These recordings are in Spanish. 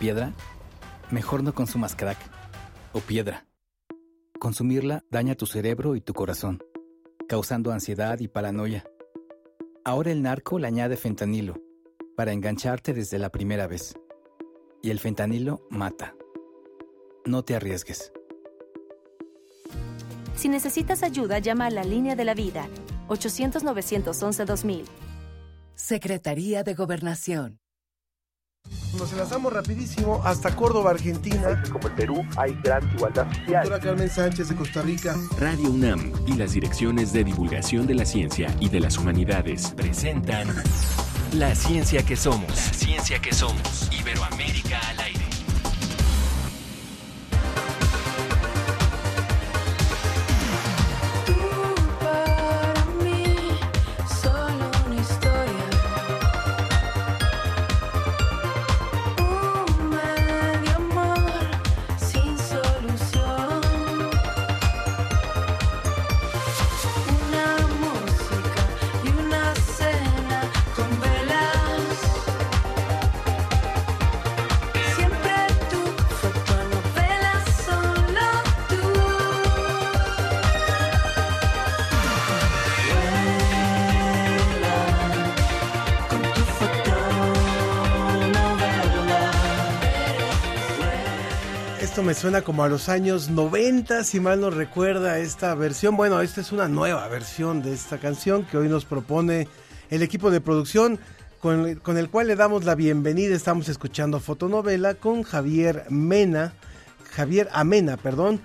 piedra, mejor no consumas crack o piedra. Consumirla daña tu cerebro y tu corazón, causando ansiedad y paranoia. Ahora el narco le añade fentanilo para engancharte desde la primera vez. Y el fentanilo mata. No te arriesgues. Si necesitas ayuda, llama a la línea de la vida 800-911-2000. Secretaría de Gobernación. Nos enlazamos rapidísimo hasta Córdoba, Argentina. Como el Perú hay gran igualdad social. Doctora Carmen Sánchez de Costa Rica. Radio UNAM y las direcciones de divulgación de la ciencia y de las humanidades presentan La ciencia que somos. La ciencia que somos. Iberoamérica al aire. Suena como a los años 90, si mal no recuerda esta versión. Bueno, esta es una nueva versión de esta canción que hoy nos propone el equipo de producción con, el cual le damos la bienvenida. Estamos escuchando fotonovela con Javier Mena, Javier Amena, perdón,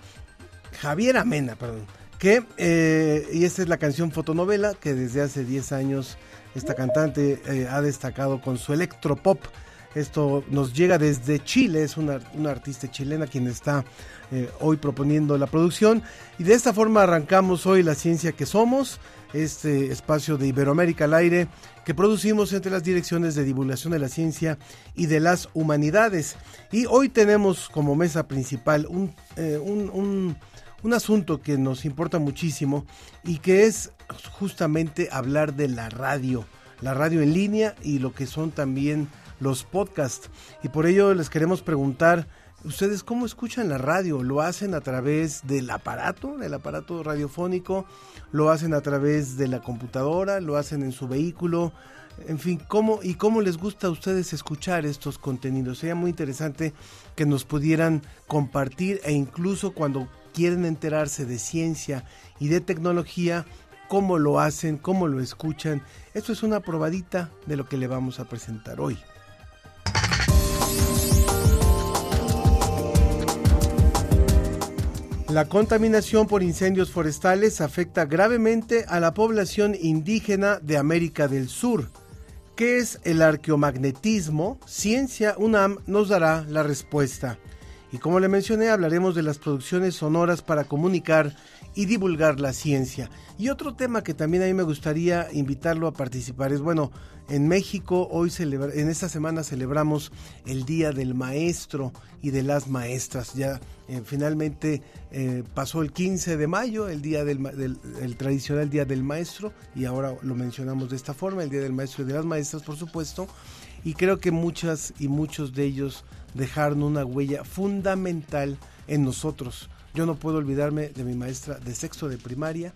Javier Amena, perdón, que, eh, y esta es la canción fotonovela que desde hace 10 años esta cantante eh, ha destacado con su electropop. Esto nos llega desde Chile, es una, artista chilena quien está eh, hoy proponiendo la producción. Y de esta forma arrancamos hoy La Ciencia que Somos, este espacio de Iberoamérica al aire que producimos entre las direcciones de divulgación de la ciencia y de las humanidades. Y hoy tenemos como mesa principal un, eh, un, un asunto que nos importa muchísimo y que es justamente hablar de la radio, la radio en línea y lo que son también los podcasts. Y por ello les queremos preguntar, ¿ustedes cómo escuchan la radio? ¿Lo hacen a través del aparato, del aparato radiofónico? ¿Lo hacen a través de la computadora? ¿Lo hacen en su vehículo? En fin, ¿cómo y cómo les gusta a ustedes escuchar estos contenidos? Sería muy interesante que nos pudieran compartir e incluso cuando quieren enterarse de ciencia y de tecnología, cómo lo hacen, cómo lo escuchan. Esto es una probadita de lo que le vamos a presentar hoy. La contaminación por incendios forestales afecta gravemente a la población indígena de América del Sur. ¿Qué es el arqueomagnetismo? Ciencia UNAM nos dará la respuesta. Y como le mencioné, hablaremos de las producciones sonoras para comunicar y divulgar la ciencia. Y otro tema que también a mí me gustaría invitarlo a participar es, bueno, en México hoy celebra, en esta semana celebramos el Día del Maestro y de las Maestras. Ya eh, finalmente eh, pasó el 15 de mayo, el día del, el tradicional Día del Maestro, y ahora lo mencionamos de esta forma, el Día del Maestro y de las Maestras, por supuesto. Y creo que muchas y muchos de ellos dejaron una huella fundamental en nosotros yo no puedo olvidarme de mi maestra de sexto de primaria,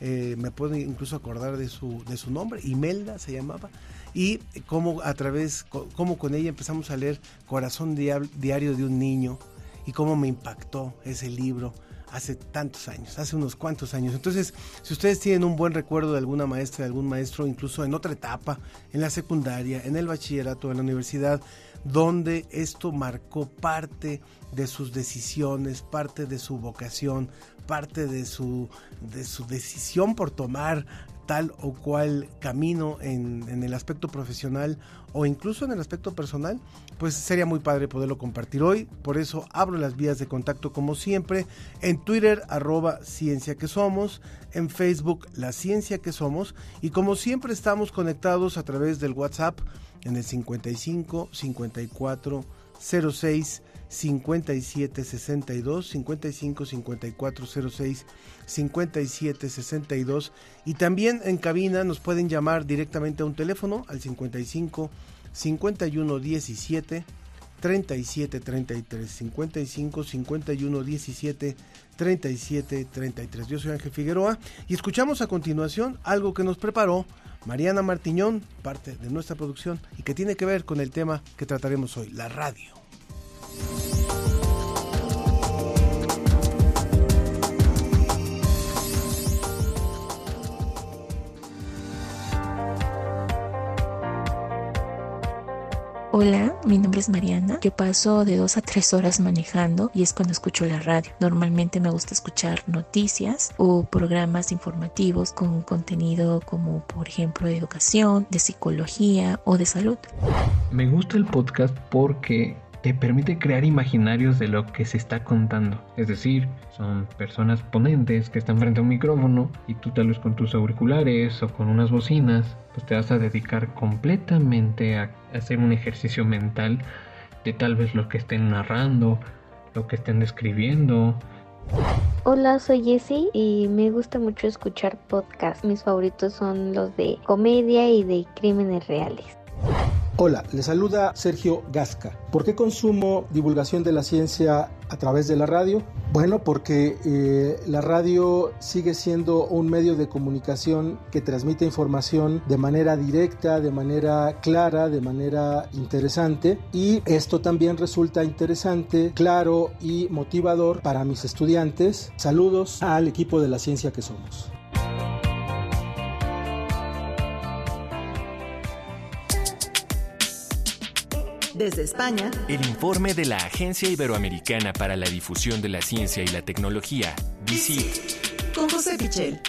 eh, me puedo incluso acordar de su, de su nombre, Imelda se llamaba, y cómo a través, cómo con ella empezamos a leer Corazón Diario de un Niño y cómo me impactó ese libro hace tantos años, hace unos cuantos años. Entonces, si ustedes tienen un buen recuerdo de alguna maestra, de algún maestro, incluso en otra etapa, en la secundaria, en el bachillerato, en la universidad, donde esto marcó parte de sus decisiones, parte de su vocación, parte de su, de su decisión por tomar tal o cual camino en, el aspecto profesional o incluso en el aspecto personal, pues sería muy padre poderlo compartir hoy. Por eso abro las vías de contacto como siempre en Twitter arroba ciencia que somos, en Facebook la ciencia que somos y como siempre estamos conectados a través del WhatsApp en el 55 54 06 57 62 55 54 06 57 62 y también en cabina nos pueden llamar directamente a un teléfono al 55 51 17 37 33 55 51 17 37 33. Yo soy Ángel Figueroa y escuchamos a continuación algo que nos preparó Mariana Martiñón, parte de nuestra producción y que tiene que ver con el tema que trataremos hoy, la radio. Hola, mi nombre es Mariana. Yo paso de dos a tres horas manejando y es cuando escucho la radio. Normalmente me gusta escuchar noticias o programas informativos con contenido como por ejemplo de educación, de psicología o de salud. Me gusta el podcast porque te permite crear imaginarios de lo que se está contando. Es decir, son personas ponentes que están frente a un micrófono y tú tal vez con tus auriculares o con unas bocinas, pues te vas a dedicar completamente a hacer un ejercicio mental de tal vez lo que estén narrando, lo que estén describiendo. Hola, soy Jessie y me gusta mucho escuchar podcasts. Mis favoritos son los de comedia y de crímenes reales. Hola, le saluda Sergio Gasca. ¿Por qué consumo divulgación de la ciencia a través de la radio? Bueno, porque eh, la radio sigue siendo un medio de comunicación que transmite información de manera directa, de manera clara, de manera interesante y esto también resulta interesante, claro y motivador para mis estudiantes. Saludos al equipo de la ciencia que somos. Desde España, El informe de la Agencia Iberoamericana para la Difusión de la Ciencia y la Tecnología, DICIT. con José Pichel.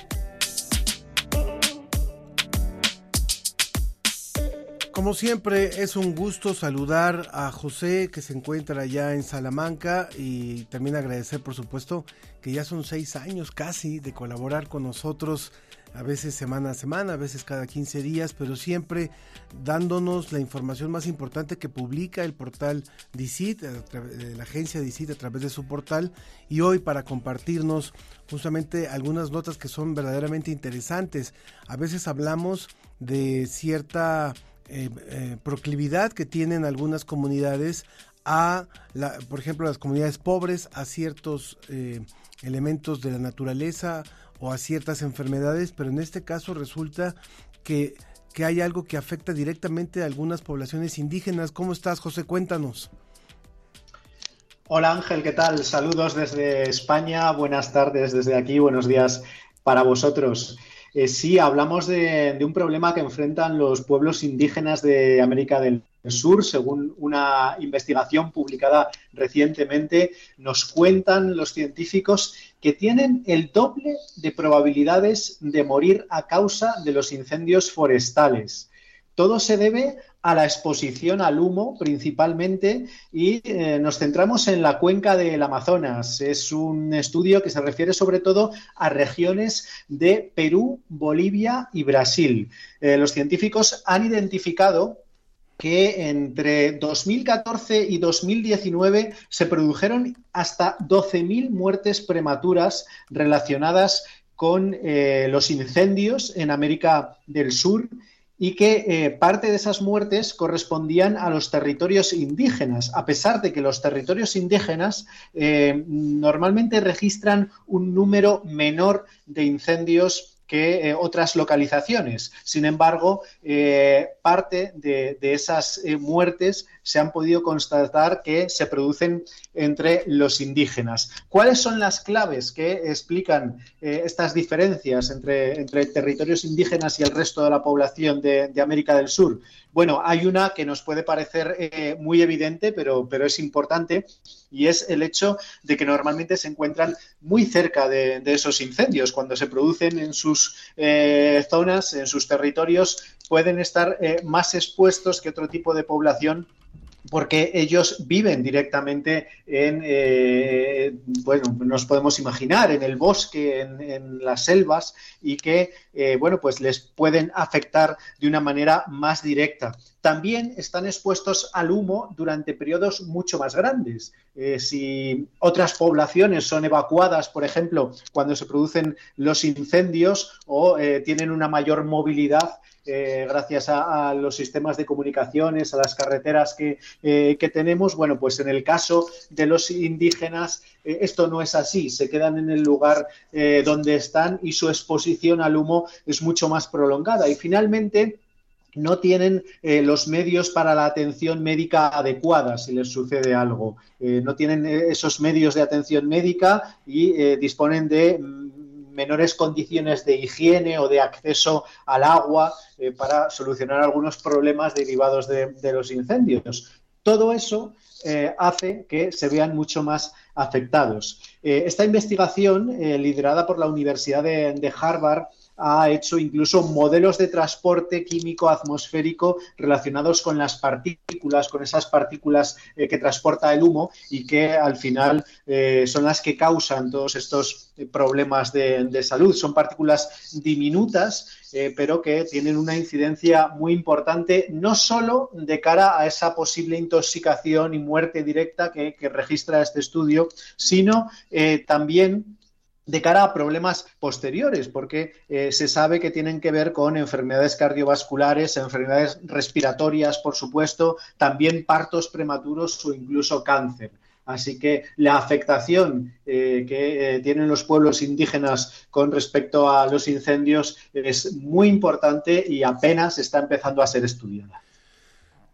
Como siempre, es un gusto saludar a José que se encuentra allá en Salamanca y también agradecer, por supuesto, que ya son seis años casi de colaborar con nosotros, a veces semana a semana, a veces cada 15 días, pero siempre dándonos la información más importante que publica el portal DICIT, eh, la agencia DICIT a través de su portal, y hoy para compartirnos justamente algunas notas que son verdaderamente interesantes. A veces hablamos de cierta eh, eh, proclividad que tienen algunas comunidades a, la, por ejemplo, las comunidades pobres, a ciertos elementos de la naturaleza o a ciertas enfermedades, pero en este caso resulta que, que hay algo que afecta directamente a algunas poblaciones indígenas. ¿Cómo estás, José? Cuéntanos. Hola Ángel, ¿qué tal? Saludos desde España, buenas tardes desde aquí, buenos días para vosotros. Eh, sí, hablamos de, de un problema que enfrentan los pueblos indígenas de América del Sur, según una investigación publicada recientemente, nos cuentan los científicos que tienen el doble de probabilidades de morir a causa de los incendios forestales. Todo se debe a la exposición al humo principalmente y eh, nos centramos en la cuenca del Amazonas. Es un estudio que se refiere sobre todo a regiones de Perú, Bolivia y Brasil. Eh, los científicos han identificado que entre 2014 y 2019 se produjeron hasta 12.000 muertes prematuras relacionadas con eh, los incendios en América del Sur y que eh, parte de esas muertes correspondían a los territorios indígenas, a pesar de que los territorios indígenas eh, normalmente registran un número menor de incendios que eh, otras localizaciones. Sin embargo, eh, parte de, esas eh, muertes se han podido constatar que se producen entre los indígenas. ¿Cuáles son las claves que explican estas diferencias entre, entre, territorios indígenas y el resto de la población de América del Sur? Bueno, hay una que nos puede parecer eh, muy evidente, pero, pero, es importante, y es el hecho de que normalmente se encuentran muy cerca de, esos incendios. Cuando se producen en sus eh, zonas, en sus territorios, pueden estar eh, más expuestos que otro tipo de población porque ellos viven directamente en, eh, bueno, nos podemos imaginar, en el bosque, en, las selvas y que, eh, bueno, pues les pueden afectar de una manera más directa. También están expuestos al humo durante periodos mucho más grandes. Eh, si otras poblaciones son evacuadas, por ejemplo, cuando se producen los incendios o eh, tienen una mayor movilidad eh, gracias a, los sistemas de comunicaciones, a las carreteras que, que, tenemos. Bueno, pues en el caso de los indígenas esto no es así, se quedan en el lugar donde están y su exposición al humo es mucho más prolongada. Y finalmente, no tienen eh, los medios para la atención médica adecuada si les sucede algo. Eh, no tienen eh, esos medios de atención médica y disponen de mm, menores condiciones de higiene o de acceso al agua para solucionar algunos problemas derivados de, los incendios. Todo eso hace que se vean mucho más afectados. esta investigación, liderada por la Universidad de Harvard, ha hecho incluso modelos de transporte químico atmosférico relacionados con las partículas, con esas partículas eh, que transporta el humo y que al final eh, son las que causan todos estos eh, problemas de, salud. Son partículas diminutas, pero que tienen una incidencia muy importante, no solo de cara a esa posible intoxicación y muerte directa que, que registra este estudio, sino también de cara a problemas posteriores, porque eh, se sabe que tienen que ver con enfermedades cardiovasculares, enfermedades respiratorias, por supuesto, también partos prematuros o incluso cáncer. Así que la afectación eh, que eh, tienen los pueblos indígenas con respecto a los incendios es muy importante y apenas está empezando a ser estudiada.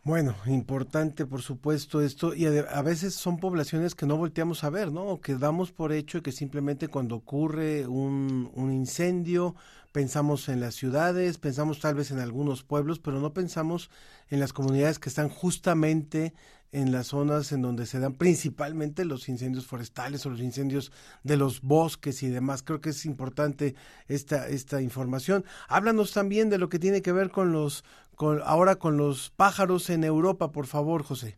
Bueno, importante por supuesto esto y a veces son poblaciones que no volteamos a ver, ¿no? O que damos por hecho que simplemente cuando ocurre un, un incendio pensamos en las ciudades, pensamos tal vez en algunos pueblos, pero no pensamos en las comunidades que están justamente en las zonas en donde se dan principalmente los incendios forestales o los incendios de los bosques y demás. Creo que es importante esta, esta información. Háblanos también de lo que tiene que ver con los ahora con los pájaros en Europa, por favor, José.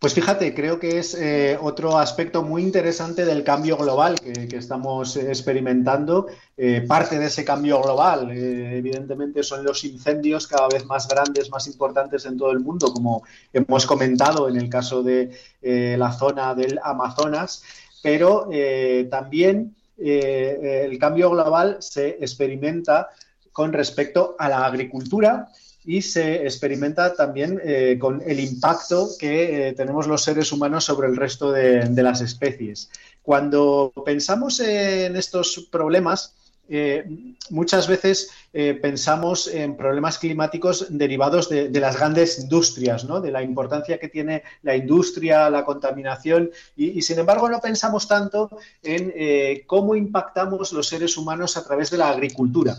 Pues fíjate, creo que es eh, otro aspecto muy interesante del cambio global que, estamos experimentando. Eh, parte de ese cambio global, eh, evidentemente, son los incendios cada vez más grandes, más importantes en todo el mundo, como hemos comentado en el caso de la zona del Amazonas, pero también el cambio global se experimenta con respecto a la agricultura y se experimenta también eh, con el impacto que eh, tenemos los seres humanos sobre el resto de, las especies. Cuando pensamos en estos problemas, eh, muchas veces pensamos en problemas climáticos derivados de, las grandes industrias, de la importancia que tiene la industria, la contaminación, y sin embargo no pensamos tanto en cómo impactamos los seres humanos a través de la agricultura.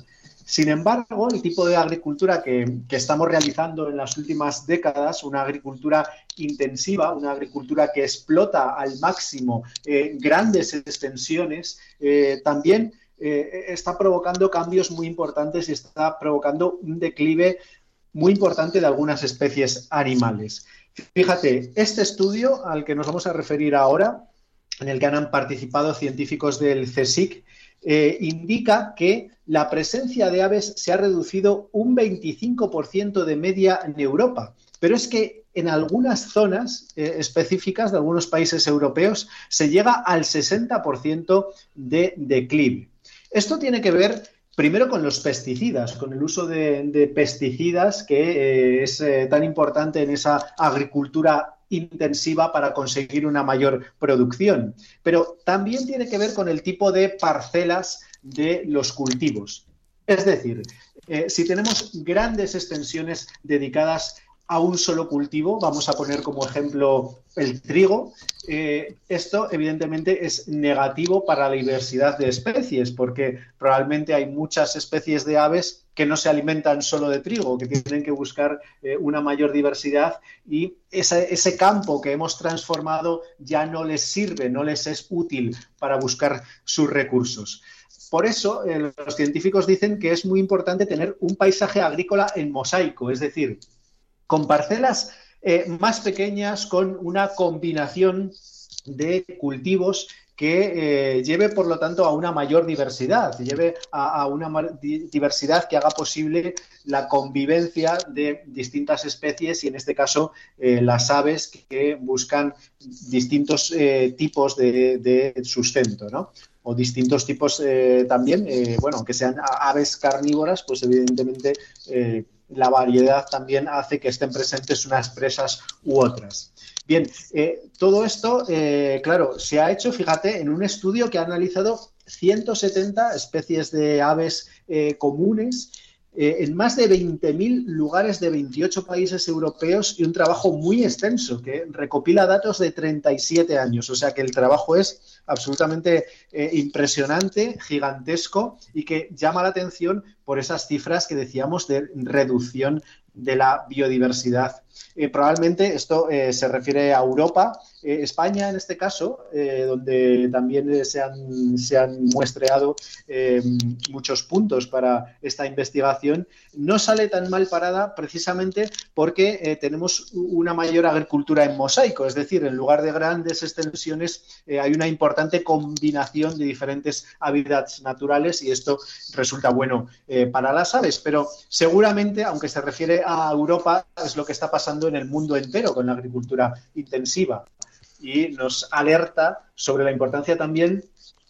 Sin embargo, el tipo de agricultura que, estamos realizando en las últimas décadas, una agricultura intensiva, una agricultura que explota al máximo eh, grandes extensiones, eh, también eh, está provocando cambios muy importantes y está provocando un declive muy importante de algunas especies animales. Fíjate, este estudio al que nos vamos a referir ahora, en el que han participado científicos del CSIC, eh, indica que la presencia de aves se ha reducido un 25% de media en Europa. Pero es que en algunas zonas eh, específicas de algunos países europeos se llega al 60% de declive. Esto tiene que ver primero con los pesticidas, con el uso de, pesticidas que eh, es tan importante en esa agricultura intensiva para conseguir una mayor producción. Pero también tiene que ver con el tipo de parcelas de los cultivos. Es decir, eh, si tenemos grandes extensiones dedicadas a un solo cultivo, vamos a poner como ejemplo el trigo, eh, esto evidentemente es negativo para la diversidad de especies, porque probablemente hay muchas especies de aves que no se alimentan solo de trigo, que tienen que buscar eh, una mayor diversidad y ese, campo que hemos transformado ya no les sirve, no les es útil para buscar sus recursos. Por eso, eh, los científicos dicen que es muy importante tener un paisaje agrícola en mosaico, es decir, con parcelas eh, más pequeñas, con una combinación de cultivos que eh, lleve, por lo tanto, a una mayor diversidad, lleve a, una diversidad que haga posible la convivencia de distintas especies y, en este caso, eh, las aves que buscan distintos tipos de, sustento, ¿no? o distintos tipos también, bueno, aunque sean aves carnívoras, pues evidentemente la variedad también hace que estén presentes unas presas u otras. Bien, eh, todo esto, eh, claro, se ha hecho, fíjate, en un estudio que ha analizado 170 especies de aves eh, comunes en más de 20.000 lugares de 28 países europeos y un trabajo muy extenso que recopila datos de 37 años. O sea que el trabajo es absolutamente impresionante, gigantesco y que llama la atención por esas cifras que decíamos de reducción de la biodiversidad. Eh, probablemente esto eh, se refiere a Europa, eh, España en este caso, donde también han, se han muestreado muchos puntos para esta investigación, no sale tan mal parada precisamente porque tenemos una mayor agricultura en mosaico, es decir, en lugar de grandes extensiones hay una importante combinación de diferentes hábitats naturales y esto resulta bueno para las aves, pero seguramente, aunque se refiere a Europa, es lo que está pasando en el mundo entero con la agricultura intensiva. Y nos alerta sobre la importancia también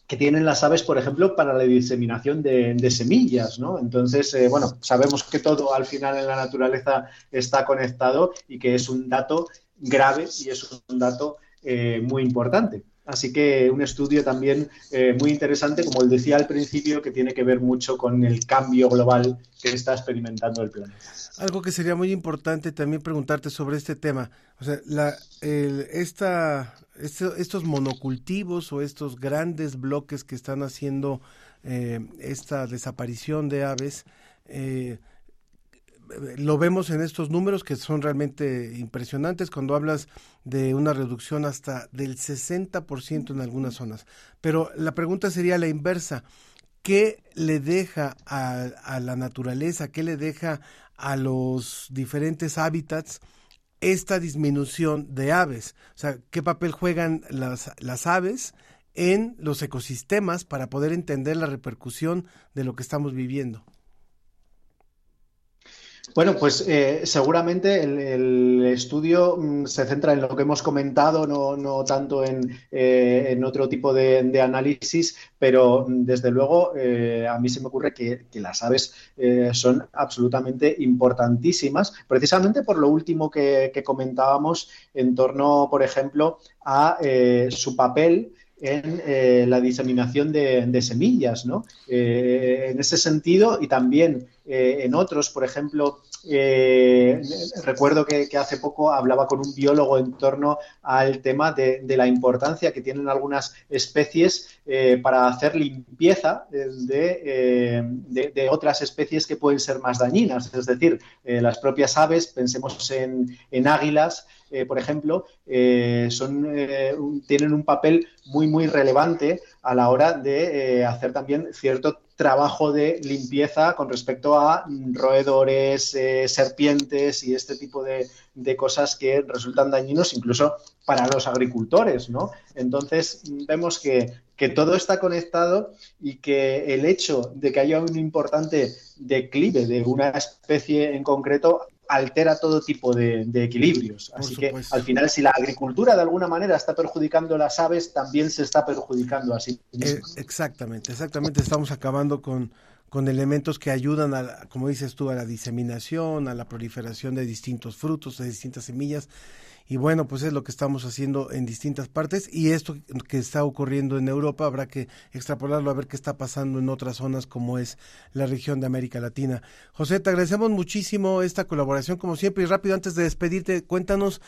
que tienen las aves, por ejemplo, para la diseminación de, semillas, ¿no? Entonces, eh, bueno, sabemos que todo al final en la naturaleza está conectado y que es un dato grave y es un dato eh, muy importante. Así que un estudio también eh, muy interesante, como decía al principio, que tiene que ver mucho con el cambio global que está experimentando el planeta. Algo que sería muy importante también preguntarte sobre este tema. O sea, la, esta, estos monocultivos o estos grandes bloques que están haciendo eh, esta desaparición de aves, eh, lo vemos en estos números que son realmente impresionantes cuando hablas de una reducción hasta del 60% en algunas zonas. Pero la pregunta sería la inversa. ¿Qué le deja a, la naturaleza, qué le deja a los diferentes hábitats esta disminución de aves? O sea, ¿qué papel juegan las, las aves en los ecosistemas para poder entender la repercusión de lo que estamos viviendo? Bueno, pues eh, seguramente el, estudio mm, se centra en lo que hemos comentado, no, tanto en, eh, otro tipo de, análisis, pero mm, desde luego eh, a mí se me ocurre que, las aves son absolutamente importantísimas, precisamente por lo último que, comentábamos en torno, por ejemplo, a su papel en la diseminación de, semillas, ¿no? en ese sentido, y también eh, en otros, por ejemplo, eh, recuerdo que, hace poco hablaba con un biólogo en torno al tema de, la importancia que tienen algunas especies eh, para hacer limpieza de, otras especies que pueden ser más dañinas. Es decir, las propias aves, pensemos en, en águilas, por ejemplo, son, tienen un papel muy, muy relevante a la hora de hacer también cierto trabajo de limpieza con respecto a roedores, eh, serpientes y este tipo de, cosas que resultan dañinos incluso para los agricultores, ¿no? Entonces vemos que, que, todo está conectado y que el hecho de que haya un importante declive de una especie en concreto altera todo tipo de, equilibrios. Así que al final, si la agricultura de alguna manera está perjudicando las aves, también se está perjudicando así. Eh, exactamente, exactamente. Estamos acabando con, con elementos que ayudan, a, como dices tú, a la diseminación, a la proliferación de distintos frutos, de distintas semillas. Y bueno, pues es lo que estamos haciendo en distintas partes y esto que está ocurriendo en Europa habrá que extrapolarlo a ver qué está pasando en otras zonas como es la región de América Latina. José, te agradecemos muchísimo esta colaboración como siempre y rápido antes de despedirte, cuéntanos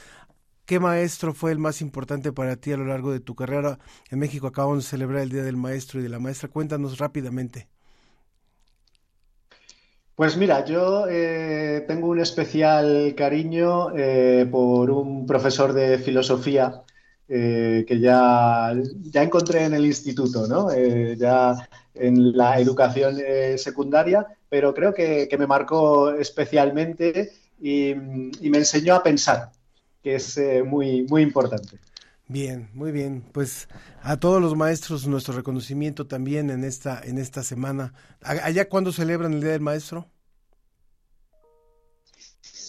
¿Qué maestro fue el más importante para ti a lo largo de tu carrera? En México acabamos de celebrar el Día del Maestro y de la Maestra. Cuéntanos rápidamente. Pues mira, yo eh, tengo un especial cariño eh, por un profesor de filosofía eh, que ya, ya encontré en el instituto, ¿no? ya en la educación secundaria, pero creo que, me marcó especialmente y, y, me enseñó a pensar, que es muy, muy importante. Bien, muy bien. Pues a todos los maestros nuestro reconocimiento también en esta en esta semana. ¿Allá cuándo celebran el Día del Maestro?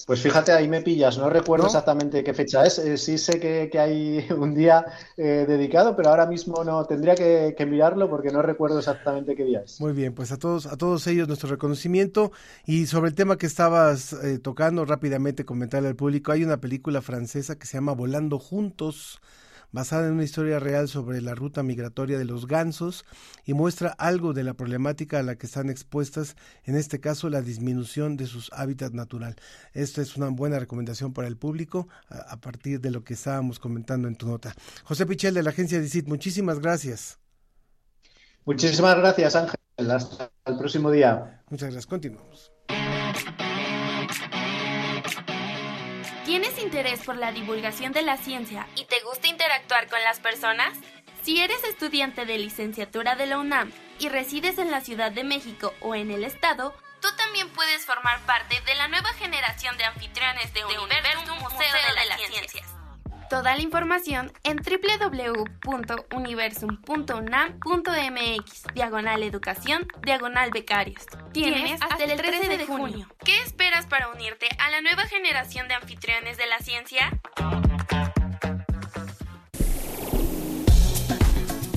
Pues fíjate, ahí me pillas, no recuerdo exactamente qué fecha es. Eh, sí sé que, hay un día eh, dedicado, pero ahora mismo no tendría que, mirarlo porque no recuerdo exactamente qué día es. Muy bien, pues a todos, a todos ellos nuestro reconocimiento. Y sobre el tema que estabas eh, tocando, rápidamente comentarle al público, hay una película francesa que se llama Volando Juntos basada en una historia real sobre la ruta migratoria de los gansos y muestra algo de la problemática a la que están expuestas, en este caso la disminución de sus hábitats natural. Esta es una buena recomendación para el público a, partir de lo que estábamos comentando en tu nota. José Pichel de la agencia DICIT, muchísimas gracias. Muchísimas gracias Ángel, hasta el próximo día. Muchas gracias, continuamos. Interés por la divulgación de la ciencia y te gusta interactuar con las personas? Si eres estudiante de licenciatura de la UNAM y resides en la Ciudad de México o en el Estado, tú también puedes formar parte de la nueva generación de anfitriones de, Universo Museo, de, las, Ciencias. Toda la información en www.universum.unam.mx, diagonal educación, diagonal becarios. Tienes hasta el 13 de junio. ¿Qué esperas para unirte a la nueva generación de anfitriones de la ciencia?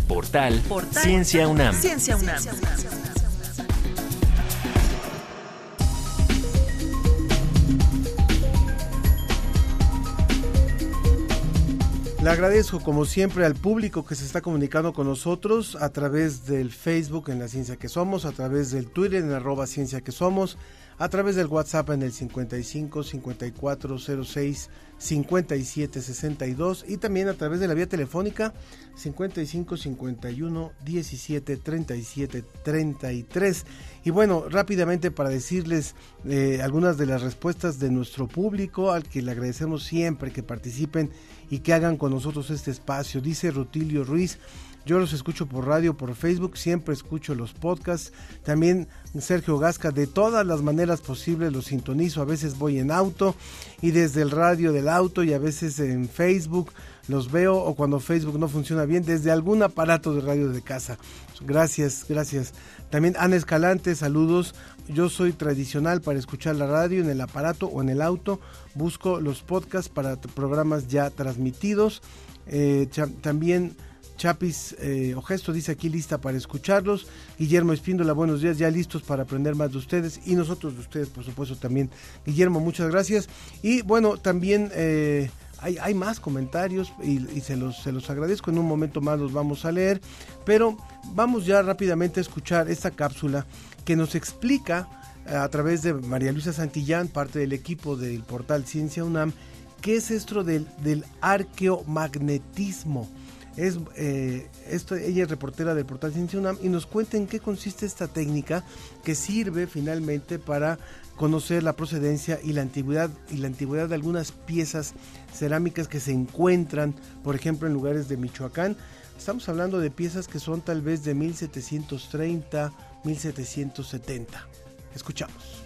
Portal, Ciencia UNAM. Ciencia UNAM. Le agradezco como siempre al público que se está comunicando con nosotros a través del Facebook en la Ciencia que Somos, a través del Twitter en arroba Ciencia que Somos, a través del WhatsApp en el 55 5406 57 62 y también a través de la vía telefónica 55 51 17 37 33. Y bueno, rápidamente para decirles eh, algunas de las respuestas de nuestro público, al que le agradecemos siempre que participen y que hagan con nosotros este espacio. Dice Rutilio Ruiz, yo los escucho por radio, por Facebook, siempre escucho los podcasts. También Sergio Gasca, de todas las maneras posibles los sintonizo. A veces voy en auto y desde el radio del auto y a veces en Facebook los veo o cuando Facebook no funciona bien desde algún aparato de radio de casa. Gracias, gracias. También Ana Escalante, saludos. Yo soy tradicional para escuchar la radio en el aparato o en el auto. Busco los podcasts para programas ya transmitidos. Eh, también Chapis eh, Ogesto dice aquí lista para escucharlos. Guillermo Espíndola, buenos días, ya listos para aprender más de ustedes y nosotros de ustedes, por supuesto, también. Guillermo, muchas gracias. Y bueno, también eh, hay, hay, más comentarios y, se, los, se los agradezco. En un momento más los vamos a leer, pero vamos ya rápidamente a escuchar esta cápsula que nos explica eh, a través de María Luisa Santillán, parte del equipo del portal Ciencia UNAM, qué es esto del, del arqueomagnetismo. Es, eh, ella es reportera del portal Ciencia UNAM y nos cuenta en qué consiste esta técnica que sirve finalmente para conocer la procedencia y la antigüedad y la antigüedad de algunas piezas cerámicas que se encuentran, por ejemplo, en lugares de Michoacán. Estamos hablando de piezas que son tal vez de 1730, 1770. Escuchamos.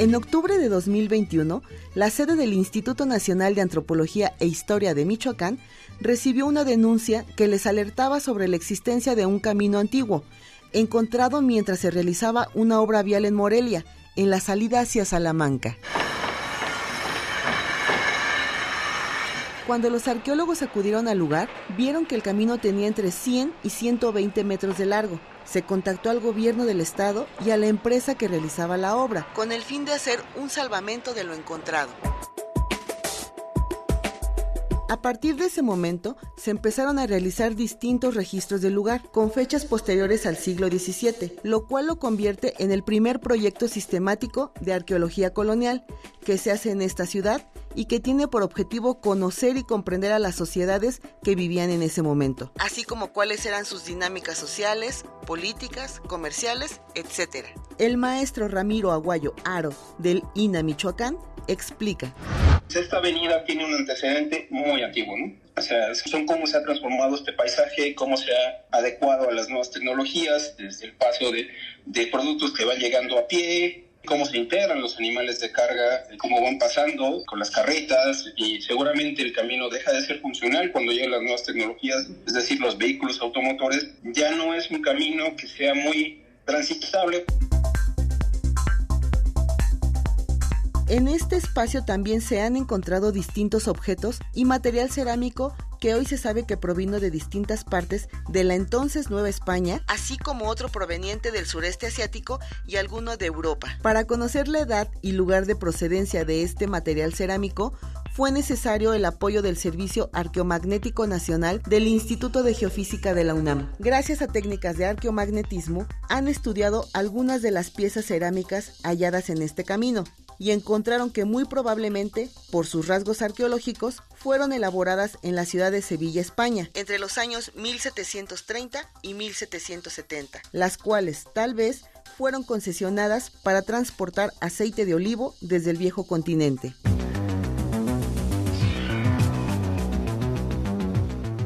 En octubre de 2021, la sede del Instituto Nacional de Antropología e Historia de Michoacán recibió una denuncia que les alertaba sobre la existencia de un camino antiguo, encontrado mientras se realizaba una obra vial en Morelia, en la salida hacia Salamanca. Cuando los arqueólogos acudieron al lugar, vieron que el camino tenía entre 100 y 120 metros de largo se contactó al gobierno del estado y a la empresa que realizaba la obra, con el fin de hacer un salvamento de lo encontrado. A partir de ese momento, se empezaron a realizar distintos registros del lugar, con fechas posteriores al siglo XVII, lo cual lo convierte en el primer proyecto sistemático de arqueología colonial que se hace en esta ciudad y que tiene por objetivo conocer y comprender a las sociedades que vivían en ese momento, así como cuáles eran sus dinámicas sociales, políticas, comerciales, etc. El maestro Ramiro Aguayo Aro del INA Michoacán explica. Esta avenida tiene un antecedente muy antiguo, ¿no? O sea, son cómo se ha transformado este paisaje, cómo se ha adecuado a las nuevas tecnologías, desde el paso de, de productos que van llegando a pie, cómo se integran los animales de carga, cómo van pasando con las carretas y seguramente el camino deja de ser funcional cuando llegan las nuevas tecnologías, es decir, los vehículos automotores, ya no es un camino que sea muy transitable. En este espacio también se han encontrado distintos objetos y material cerámico que hoy se sabe que provino de distintas partes de la entonces Nueva España, así como otro proveniente del sureste asiático y alguno de Europa. Para conocer la edad y lugar de procedencia de este material cerámico, fue necesario el apoyo del Servicio Arqueomagnético Nacional del Instituto de Geofísica de la UNAM. Gracias a técnicas de arqueomagnetismo, han estudiado algunas de las piezas cerámicas halladas en este camino y encontraron que muy probablemente, por sus rasgos arqueológicos, fueron elaboradas en la ciudad de Sevilla, España, entre los años 1730 y 1770, las cuales tal vez fueron concesionadas para transportar aceite de olivo desde el viejo continente.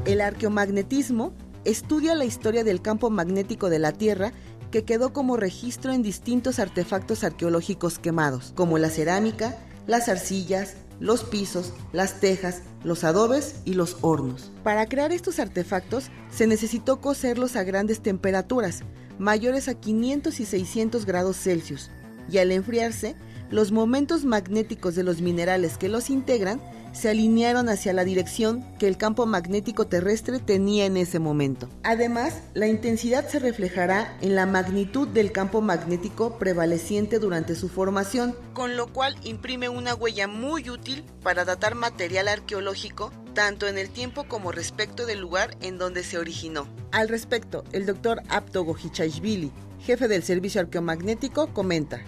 El arqueomagnetismo estudia la historia del campo magnético de la Tierra que quedó como registro en distintos artefactos arqueológicos quemados, como la cerámica, las arcillas, los pisos, las tejas, los adobes y los hornos. Para crear estos artefactos se necesitó cocerlos a grandes temperaturas, mayores a 500 y 600 grados Celsius, y al enfriarse, los momentos magnéticos de los minerales que los integran se alinearon hacia la dirección que el campo magnético terrestre tenía en ese momento. Además, la intensidad se reflejará en la magnitud del campo magnético prevaleciente durante su formación, con lo cual imprime una huella muy útil para datar material arqueológico tanto en el tiempo como respecto del lugar en donde se originó. Al respecto, el doctor Apto Gojichashvili, jefe del Servicio Arqueomagnético, comenta.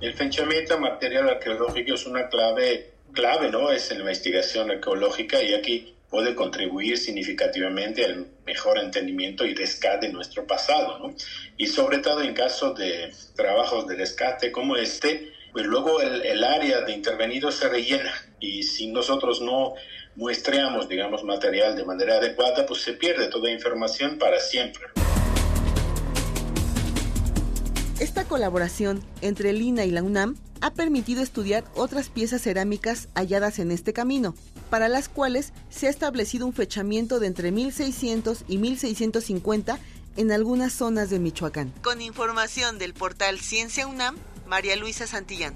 El fenchamiento material arqueológico es una clave clave, ¿no? Es la investigación arqueológica y aquí puede contribuir significativamente al mejor entendimiento y rescate de nuestro pasado, ¿no? Y sobre todo en caso de trabajos de rescate como este, pues luego el, el área de intervenido se rellena y si nosotros no muestreamos, digamos, material de manera adecuada, pues se pierde toda información para siempre. Esta colaboración entre el y la UNAM ha permitido estudiar otras piezas cerámicas halladas en este camino, para las cuales se ha establecido un fechamiento de entre 1600 y 1650 en algunas zonas de Michoacán. Con información del portal Ciencia UNAM, María Luisa Santillán.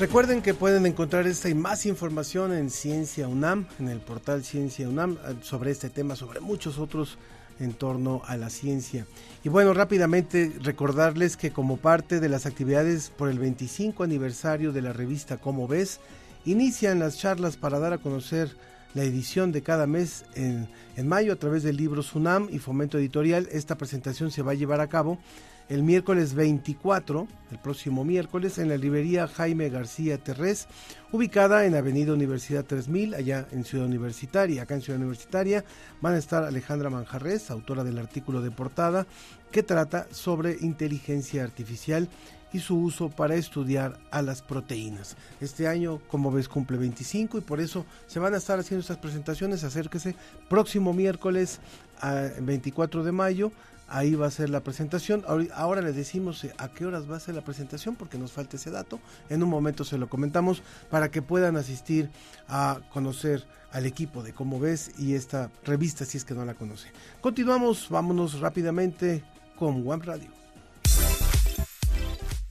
Recuerden que pueden encontrar esta y más información en Ciencia UNAM, en el portal Ciencia UNAM, eh, sobre este tema, sobre muchos otros en torno a la ciencia. Y bueno, rápidamente recordarles que como parte de las actividades por el 25 aniversario de la revista Como ves, inician las charlas para dar a conocer la edición de cada mes en, en mayo a través del libro UNAM y Fomento Editorial. Esta presentación se va a llevar a cabo el miércoles 24, el próximo miércoles, en la librería Jaime García Terrés, ubicada en Avenida Universidad 3000, allá en Ciudad Universitaria. Acá en Ciudad Universitaria van a estar Alejandra Manjarres, autora del artículo de portada, que trata sobre inteligencia artificial y su uso para estudiar a las proteínas. Este año, como ves, cumple 25 y por eso se van a estar haciendo estas presentaciones. Acérquese próximo miércoles, 24 de mayo, Ahí va a ser la presentación. Ahora le decimos eh, a qué horas va a ser la presentación porque nos falta ese dato. En un momento se lo comentamos para que puedan asistir a conocer al equipo de Cómo ves y esta revista si es que no la conoce. Continuamos, vámonos rápidamente con One Radio.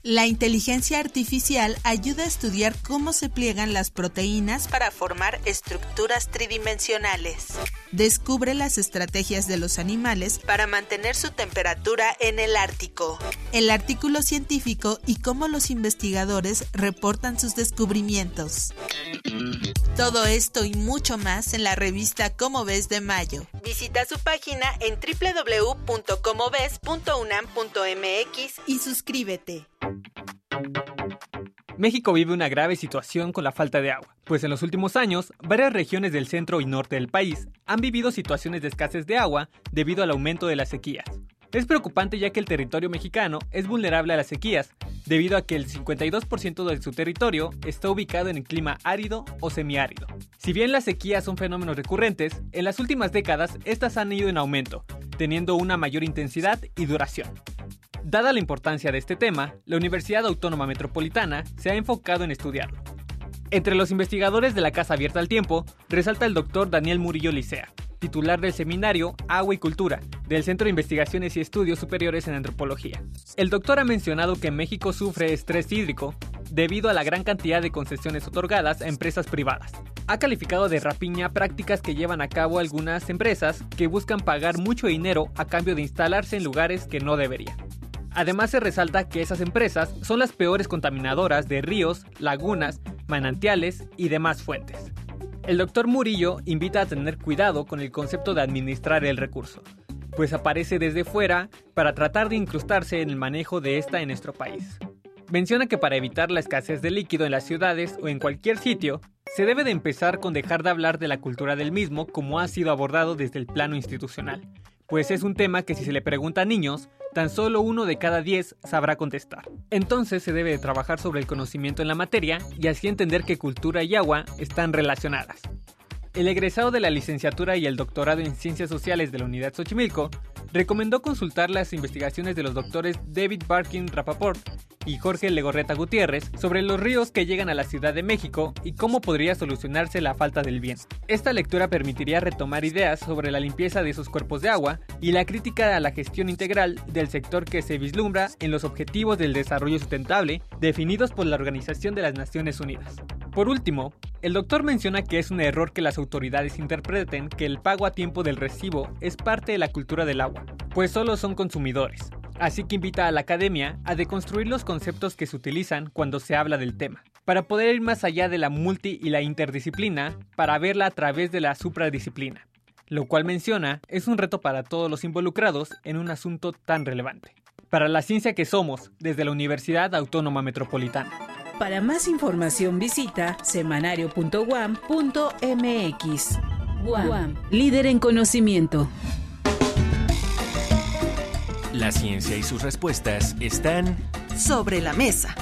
La inteligencia artificial ayuda a estudiar cómo se pliegan las proteínas para formar estructuras tridimensionales. Descubre las estrategias de los animales para mantener su temperatura en el Ártico. El artículo científico y cómo los investigadores reportan sus descubrimientos. Todo esto y mucho más en la revista Como ves de mayo. Visita su página en www.comoves.unam.mx y suscríbete. México vive una grave situación con la falta de agua, pues en los últimos años varias regiones del centro y norte del país han vivido situaciones de escasez de agua debido al aumento de las sequías. Es preocupante ya que el territorio mexicano es vulnerable a las sequías, debido a que el 52% de su territorio está ubicado en el clima árido o semiárido. Si bien las sequías son fenómenos recurrentes, en las últimas décadas estas han ido en aumento, teniendo una mayor intensidad y duración. Dada la importancia de este tema, la Universidad Autónoma Metropolitana se ha enfocado en estudiarlo. Entre los investigadores de la Casa Abierta al Tiempo, resalta el doctor Daniel Murillo Licea, titular del seminario Agua y Cultura, del Centro de Investigaciones y Estudios Superiores en Antropología. El doctor ha mencionado que México sufre estrés hídrico debido a la gran cantidad de concesiones otorgadas a empresas privadas. Ha calificado de rapiña prácticas que llevan a cabo algunas empresas que buscan pagar mucho dinero a cambio de instalarse en lugares que no deberían. Además se resalta que esas empresas son las peores contaminadoras de ríos, lagunas, manantiales y demás fuentes. El doctor Murillo invita a tener cuidado con el concepto de administrar el recurso, pues aparece desde fuera para tratar de incrustarse en el manejo de esta en nuestro país. Menciona que para evitar la escasez de líquido en las ciudades o en cualquier sitio, se debe de empezar con dejar de hablar de la cultura del mismo como ha sido abordado desde el plano institucional, pues es un tema que si se le pregunta a niños, tan solo uno de cada diez sabrá contestar. Entonces se debe de trabajar sobre el conocimiento en la materia y así entender que cultura y agua están relacionadas. El egresado de la licenciatura y el doctorado en Ciencias Sociales de la Unidad Xochimilco recomendó consultar las investigaciones de los doctores David Barkin Rapaport y Jorge Legorreta Gutiérrez sobre los ríos que llegan a la Ciudad de México y cómo podría solucionarse la falta del bien. Esta lectura permitiría retomar ideas sobre la limpieza de esos cuerpos de agua y la crítica a la gestión integral del sector que se vislumbra en los Objetivos del Desarrollo Sustentable definidos por la Organización de las Naciones Unidas. Por último, el doctor menciona que es un error que las autoridades interpreten que el pago a tiempo del recibo es parte de la cultura del agua, pues solo son consumidores. Así que invita a la academia a deconstruir los conceptos que se utilizan cuando se habla del tema, para poder ir más allá de la multi y la interdisciplina, para verla a través de la supradisciplina, lo cual menciona es un reto para todos los involucrados en un asunto tan relevante. Para la ciencia que somos, desde la Universidad Autónoma Metropolitana. Para más información visita semanario.guam.mx. Guam, líder en conocimiento. La ciencia y sus respuestas están sobre la mesa.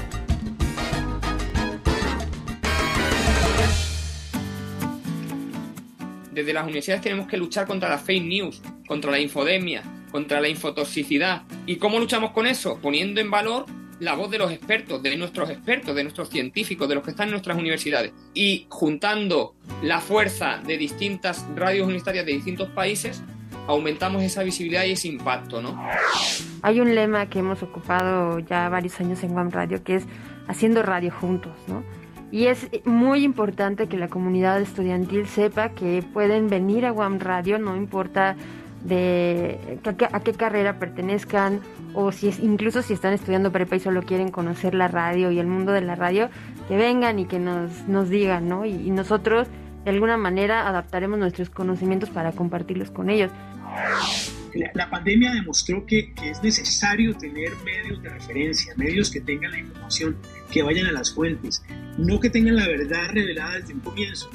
Desde las universidades tenemos que luchar contra las fake news, contra la infodemia, contra la infotoxicidad. ¿Y cómo luchamos con eso? Poniendo en valor la voz de los expertos, de nuestros expertos, de nuestros científicos, de los que están en nuestras universidades. Y juntando la fuerza de distintas radios universitarias de distintos países, aumentamos esa visibilidad y ese impacto, ¿no? Hay un lema que hemos ocupado ya varios años en Guam Radio que es haciendo radio juntos, ¿no? Y es muy importante que la comunidad estudiantil sepa que pueden venir a Guam Radio, no importa de a qué, carrera pertenezcan o si es, incluso si están estudiando prepa y solo quieren conocer la radio y el mundo de la radio, que vengan y que nos, nos digan, ¿no? y nosotros de alguna manera adaptaremos nuestros conocimientos para compartirlos con ellos. La, pandemia demostró que, es necesario tener medios de referencia, medios que tengan la información, que vayan a las fuentes, no que tengan la verdad revelada desde un comienzo,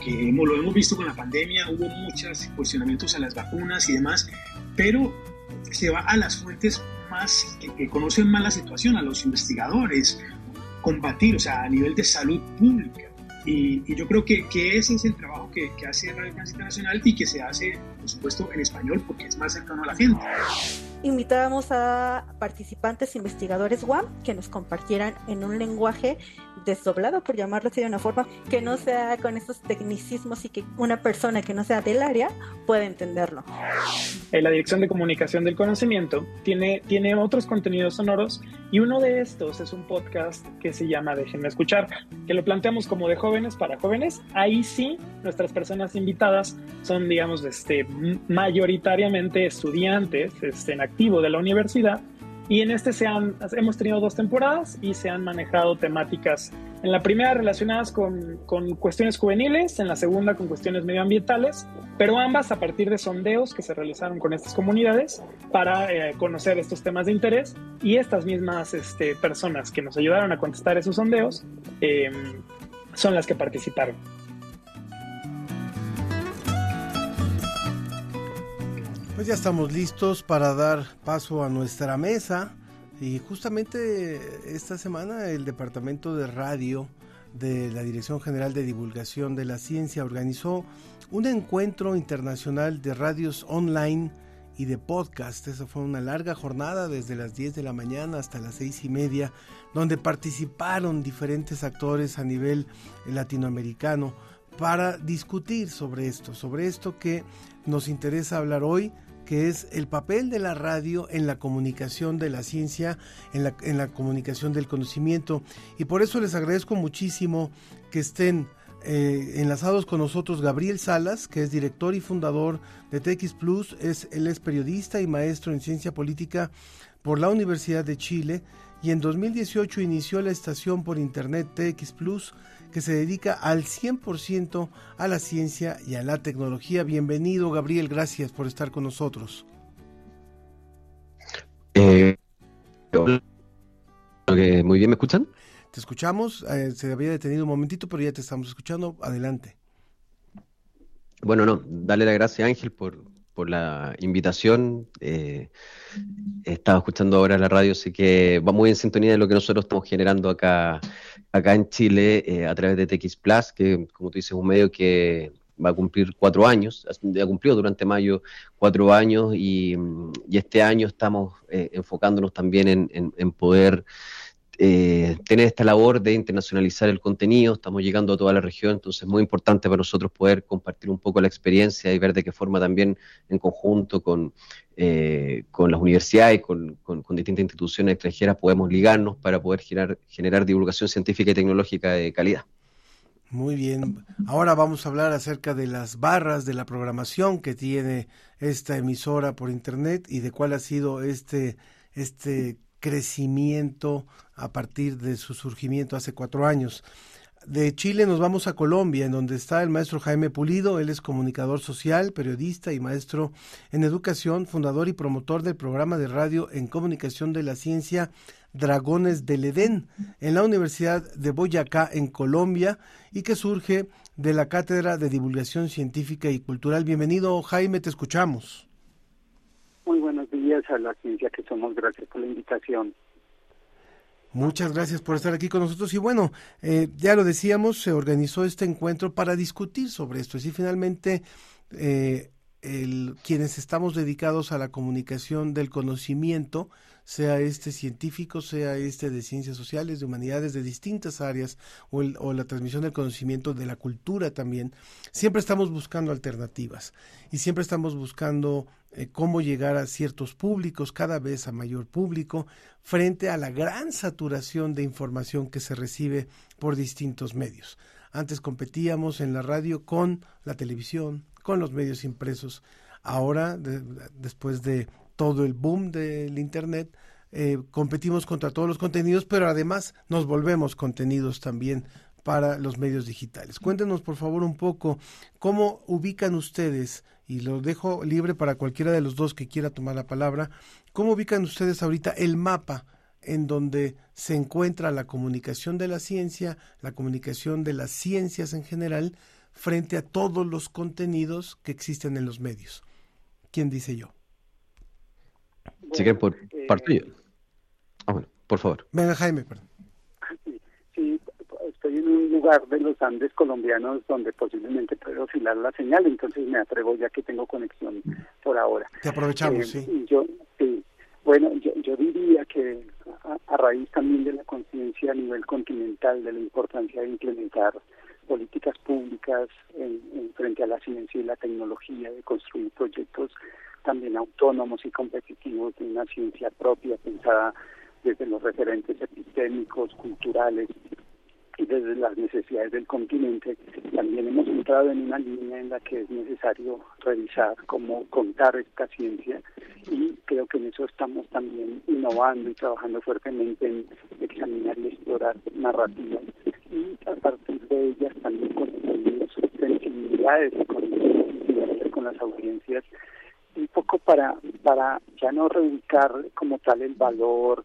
porque lo hemos visto con la pandemia, hubo muchos cuestionamientos a las vacunas y demás, pero se va a las fuentes más que, conocen más la situación, a los investigadores, combatir, o sea, a nivel de salud pública. Y, yo creo que, que, ese es el trabajo que, que hace Radio France Internacional y que se hace, por supuesto, en español porque es más cercano a la gente. Invitábamos a participantes investigadores WAM que nos compartieran en un lenguaje desdoblado, por llamarlo así de una forma, que no sea con esos tecnicismos y que una persona que no sea del área pueda entenderlo. Eh, la Dirección de Comunicación del Conocimiento tiene, tiene otros contenidos sonoros y uno de estos es un podcast que se llama Déjenme escuchar, que lo planteamos como de jóvenes para jóvenes. Ahí sí, nuestras personas invitadas son, digamos, este, mayoritariamente estudiantes este, en activo de la universidad y en este se han, hemos tenido dos temporadas y se han manejado temáticas, en la primera relacionadas con, con, cuestiones juveniles, en la segunda con cuestiones medioambientales, pero ambas a partir de sondeos que se realizaron con estas comunidades para eh, conocer estos temas de interés y estas mismas este, personas que nos ayudaron a contestar esos sondeos em, son las que participaron. Pues ya estamos listos para dar paso a nuestra mesa y justamente esta semana el Departamento de Radio de la Dirección General de Divulgación de la Ciencia organizó un encuentro internacional de radios online y de podcast. Esa fue una larga jornada desde las 10 de la mañana hasta las 6 y media, donde participaron diferentes actores a nivel latinoamericano para discutir sobre esto, sobre esto que nos interesa hablar hoy, que es el papel de la radio en la comunicación de la ciencia, en la, comunicación del conocimiento. Y por eso les agradezco muchísimo que estén eh, enlazados con nosotros Gabriel Salas, que es director y fundador de TX Plus, es, él es periodista y maestro en ciencia política por la Universidad de Chile y en 2018 inició la estación por internet TX Plus que se dedica al 100% a la ciencia y a la tecnología. Bienvenido Gabriel, gracias por estar con nosotros. Eh, muy bien, ¿me escuchan? Te escuchamos, eh, se había detenido un momentito, pero ya te estamos escuchando. Adelante. Bueno, no, dale la gracia Ángel por, por la invitación. Eh, he estado escuchando ahora la radio, así que va muy en sintonía de lo que nosotros estamos generando acá, acá en Chile eh, a través de TX Plus, que como tú dices, es un medio que va a cumplir cuatro años, ha cumplido durante mayo cuatro años y, este año estamos enfocándonos también en poder eh, tener esta labor de internacionalizar el contenido, estamos llegando a toda la región, entonces es muy importante para nosotros poder compartir un poco la experiencia y ver de qué forma también en conjunto con, eh, con las universidades y con, distintas instituciones extranjeras podemos ligarnos para poder generar, generar divulgación científica y tecnológica de calidad. Muy bien, ahora vamos a hablar acerca de las barras de la programación que tiene esta emisora por internet y de cuál ha sido este, este crecimiento a partir de su surgimiento hace cuatro años. De Chile nos vamos a Colombia, en donde está el maestro Jaime Pulido. Él es comunicador social, periodista y maestro en educación, fundador y promotor del programa de radio en comunicación de la ciencia Dragones del Edén en la Universidad de Boyacá, en Colombia, y que surge de la Cátedra de Divulgación Científica y Cultural. Bienvenido, Jaime, te escuchamos. Muy buenos días a la ciencia que somos. Gracias por la invitación. Muchas gracias por estar aquí con nosotros. Y bueno, eh, ya lo decíamos, se organizó este encuentro para discutir sobre esto. Y finalmente, eh, el, quienes estamos dedicados a la comunicación del conocimiento, sea este científico, sea este de ciencias sociales, de humanidades, de distintas áreas, o, la transmisión del conocimiento de la cultura también, siempre estamos buscando alternativas y siempre estamos buscando eh, cómo llegar a ciertos públicos, cada vez a mayor público, frente a la gran saturación de información que se recibe por distintos medios. Antes competíamos en la radio con la televisión, con los medios impresos. Ahora, después de todo el boom del Internet, eh, competimos contra todos los contenidos, pero además nos volvemos contenidos también para los medios digitales. Cuéntenos, por favor, un poco cómo ubican ustedes, y lo dejo libre para cualquiera de los dos que quiera tomar la palabra, cómo ubican ustedes ahorita el mapa en donde se encuentra la comunicación de la ciencia, la comunicación de las ciencias en general, frente a todos los contenidos que existen en los medios. ¿Quién dice yo? Si quieren, por eh, parte yo. Ah, bueno, por favor. Venga, Jaime, perdón. Sí, estoy en un lugar de los Andes colombianos donde posiblemente puedo oscilar la señal, entonces me atrevo ya que tengo conexión por ahora. Te aprovechamos, eh, sí. Yo, sí. Bueno, yo, yo diría que a, raíz también de la conciencia a nivel continental de la importancia de implementar políticas públicas en, frente a la ciencia y la tecnología, de construir proyectos también autónomos y competitivos de una ciencia propia pensada desde los referentes epistémicos, culturales y desde las necesidades del continente, también hemos entrado en una línea en la que es necesario revisar cómo contar esta ciencia y creo que en eso estamos también innovando y trabajando fuertemente en examinar y explorar narrativas. Y a partir de ellas también con sensibilidades con, con las audiencias un poco para, para ya no reubicar como tal el valor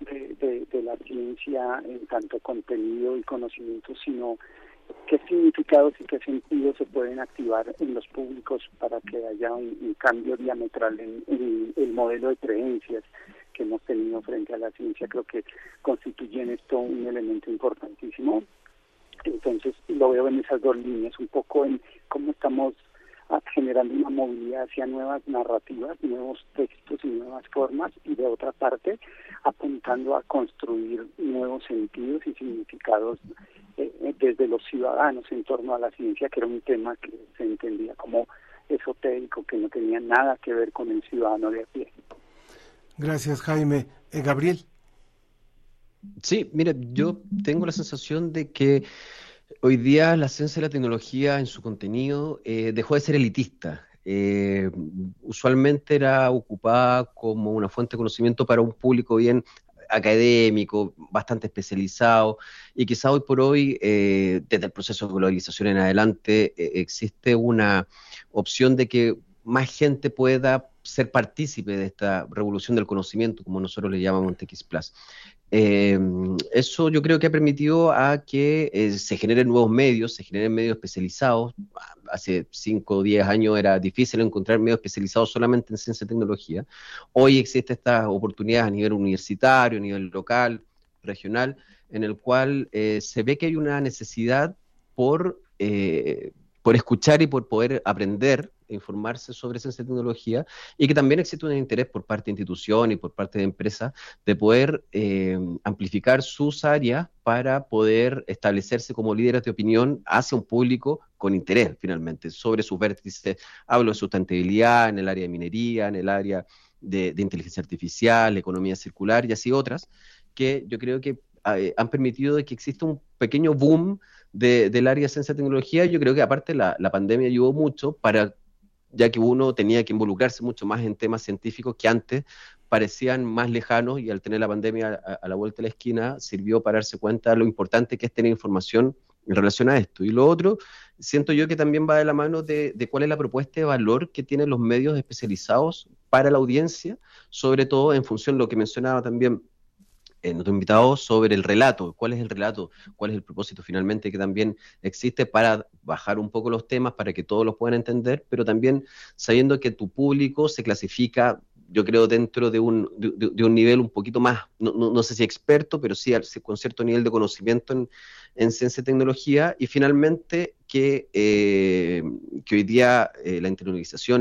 de, la ciencia en tanto contenido y conocimiento, sino qué significados y qué sentidos se pueden activar en los públicos para que haya un, cambio diametral en, el modelo de creencias que hemos tenido frente a la ciencia. Creo que constituyen esto un elemento importantísimo. Entonces lo veo en esas dos líneas, un poco en cómo estamos generando una movilidad hacia nuevas narrativas, nuevos textos y nuevas formas, y de otra parte apuntando a construir nuevos sentidos y significados eh, eh, desde los ciudadanos en torno a la ciencia, que era un tema que se entendía como esotérico, que no tenía nada que ver con el ciudadano de a pie. Gracias, Jaime. Eh, Gabriel. Sí, mire, yo tengo la sensación de que Hoy día la ciencia y la tecnología en su contenido eh, dejó de ser elitista. Eh, usualmente era ocupada como una fuente de conocimiento para un público bien académico, bastante especializado, y quizá hoy por hoy, eh, desde el proceso de globalización en adelante, existe una opción de que más gente pueda ser partícipe de esta revolución del conocimiento, como nosotros le llamamos en TX Plus. Eh, eso yo creo que ha permitido a que eh, se generen nuevos medios, se generen medios especializados. Hace 5 o 10 años era difícil encontrar medios especializados solamente en ciencia y tecnología. Hoy existen estas oportunidades a nivel universitario, a nivel local, regional, en el cual eh, se ve que hay una necesidad por, por escuchar y por poder aprender informarse sobre ciencia y tecnología y que también existe un interés por parte de instituciones y por parte de empresas de poder eh, amplificar sus áreas para poder establecerse como líderes de opinión hacia un público con interés finalmente sobre sus vértices. Hablo de sustentabilidad en el área de minería, en el área de, inteligencia artificial, economía circular y así otras, que yo creo que eh, han permitido que exista un pequeño boom del área de ciencia y tecnología. Yo creo que aparte la, la pandemia ayudó mucho para ya que uno tenía que involucrarse mucho más en temas científicos que antes parecían más lejanos y al tener la pandemia a, la vuelta de la esquina sirvió para darse cuenta de lo importante que es tener información en relación a esto. Y lo otro, siento yo que también va de la mano de, de cuál es la propuesta de valor que tienen los medios especializados para la audiencia, sobre todo en función de lo que mencionaba también nuestro invitado sobre el relato, cuál es el relato, cuál es el propósito finalmente que también existe para bajar un poco los temas, para que todos los puedan entender, pero también sabiendo que tu público se clasifica yo creo, dentro de un, de, un nivel un poquito más, no, no, sé si experto, pero sí con cierto nivel de conocimiento en, en ciencia y tecnología, y finalmente que, eh, que hoy día eh, la internacionalización,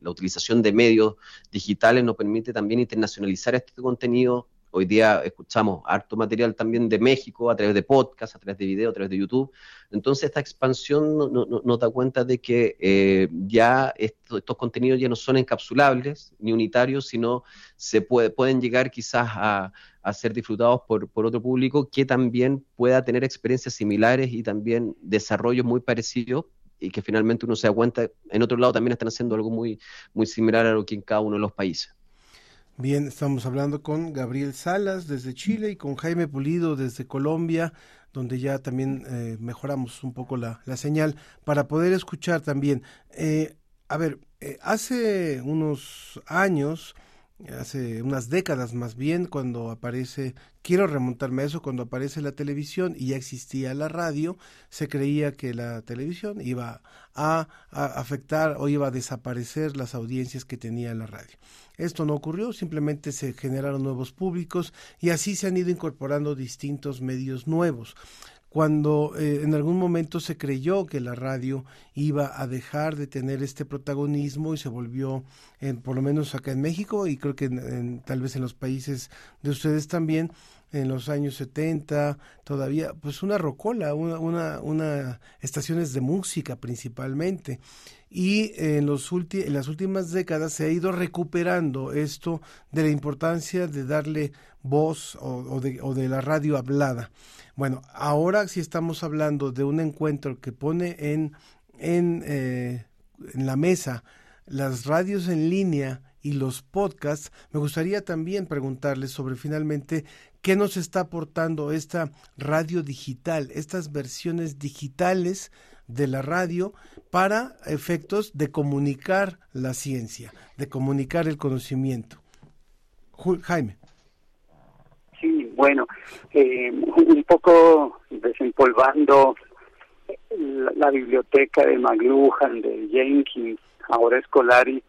la utilización de medios digitales nos permite también internacionalizar este contenido Hoy día escuchamos harto material también de México a través de podcast, a través de video, a través de YouTube. Entonces esta expansión nos da cuenta de que eh, ya estos contenidos ya no son encapsulables ni unitarios, sino se pueden llegar quizás a, ser disfrutados por, otro público que también pueda tener experiencias similares y también desarrollos muy parecidos y que finalmente uno se da cuenta, en otro lado también están haciendo algo muy, muy similar a lo que en cada uno de los países. Bien, estamos hablando con Gabriel Salas desde Chile y con Jaime Pulido desde Colombia, donde ya también eh, mejoramos un poco la, la, señal para poder escuchar también. Eh, a ver, eh, hace unos años hace unas décadas más bien, cuando aparece, quiero remontarme a eso, cuando aparece la televisión y ya existía la radio, se creía que la televisión iba a, afectar o iba a desaparecer las audiencias que tenía la radio. Esto no ocurrió, simplemente se generaron nuevos públicos y así se han ido incorporando distintos medios nuevos cuando eh, en algún momento se creyó que la radio iba a dejar de tener este protagonismo y se volvió, en, por lo menos acá en México y creo que tal vez en los países de ustedes también, en los años 70, todavía, pues una rocola, una, una, una estaciones de música principalmente. Y en, los en las últimas décadas se ha ido recuperando esto de la importancia de darle voz o, de, o de la radio hablada. Bueno, ahora sí estamos hablando de un encuentro que pone en, en, eh, en la mesa las radios en línea y los podcasts, me gustaría también preguntarles sobre finalmente qué nos está aportando esta radio digital, estas versiones digitales de la radio para efectos de comunicar la ciencia, de comunicar el conocimiento. Jaime. Sí, Bueno, eh, un poco desempolvando la, la, biblioteca de McLuhan, de Jenkins, ahora Escolari,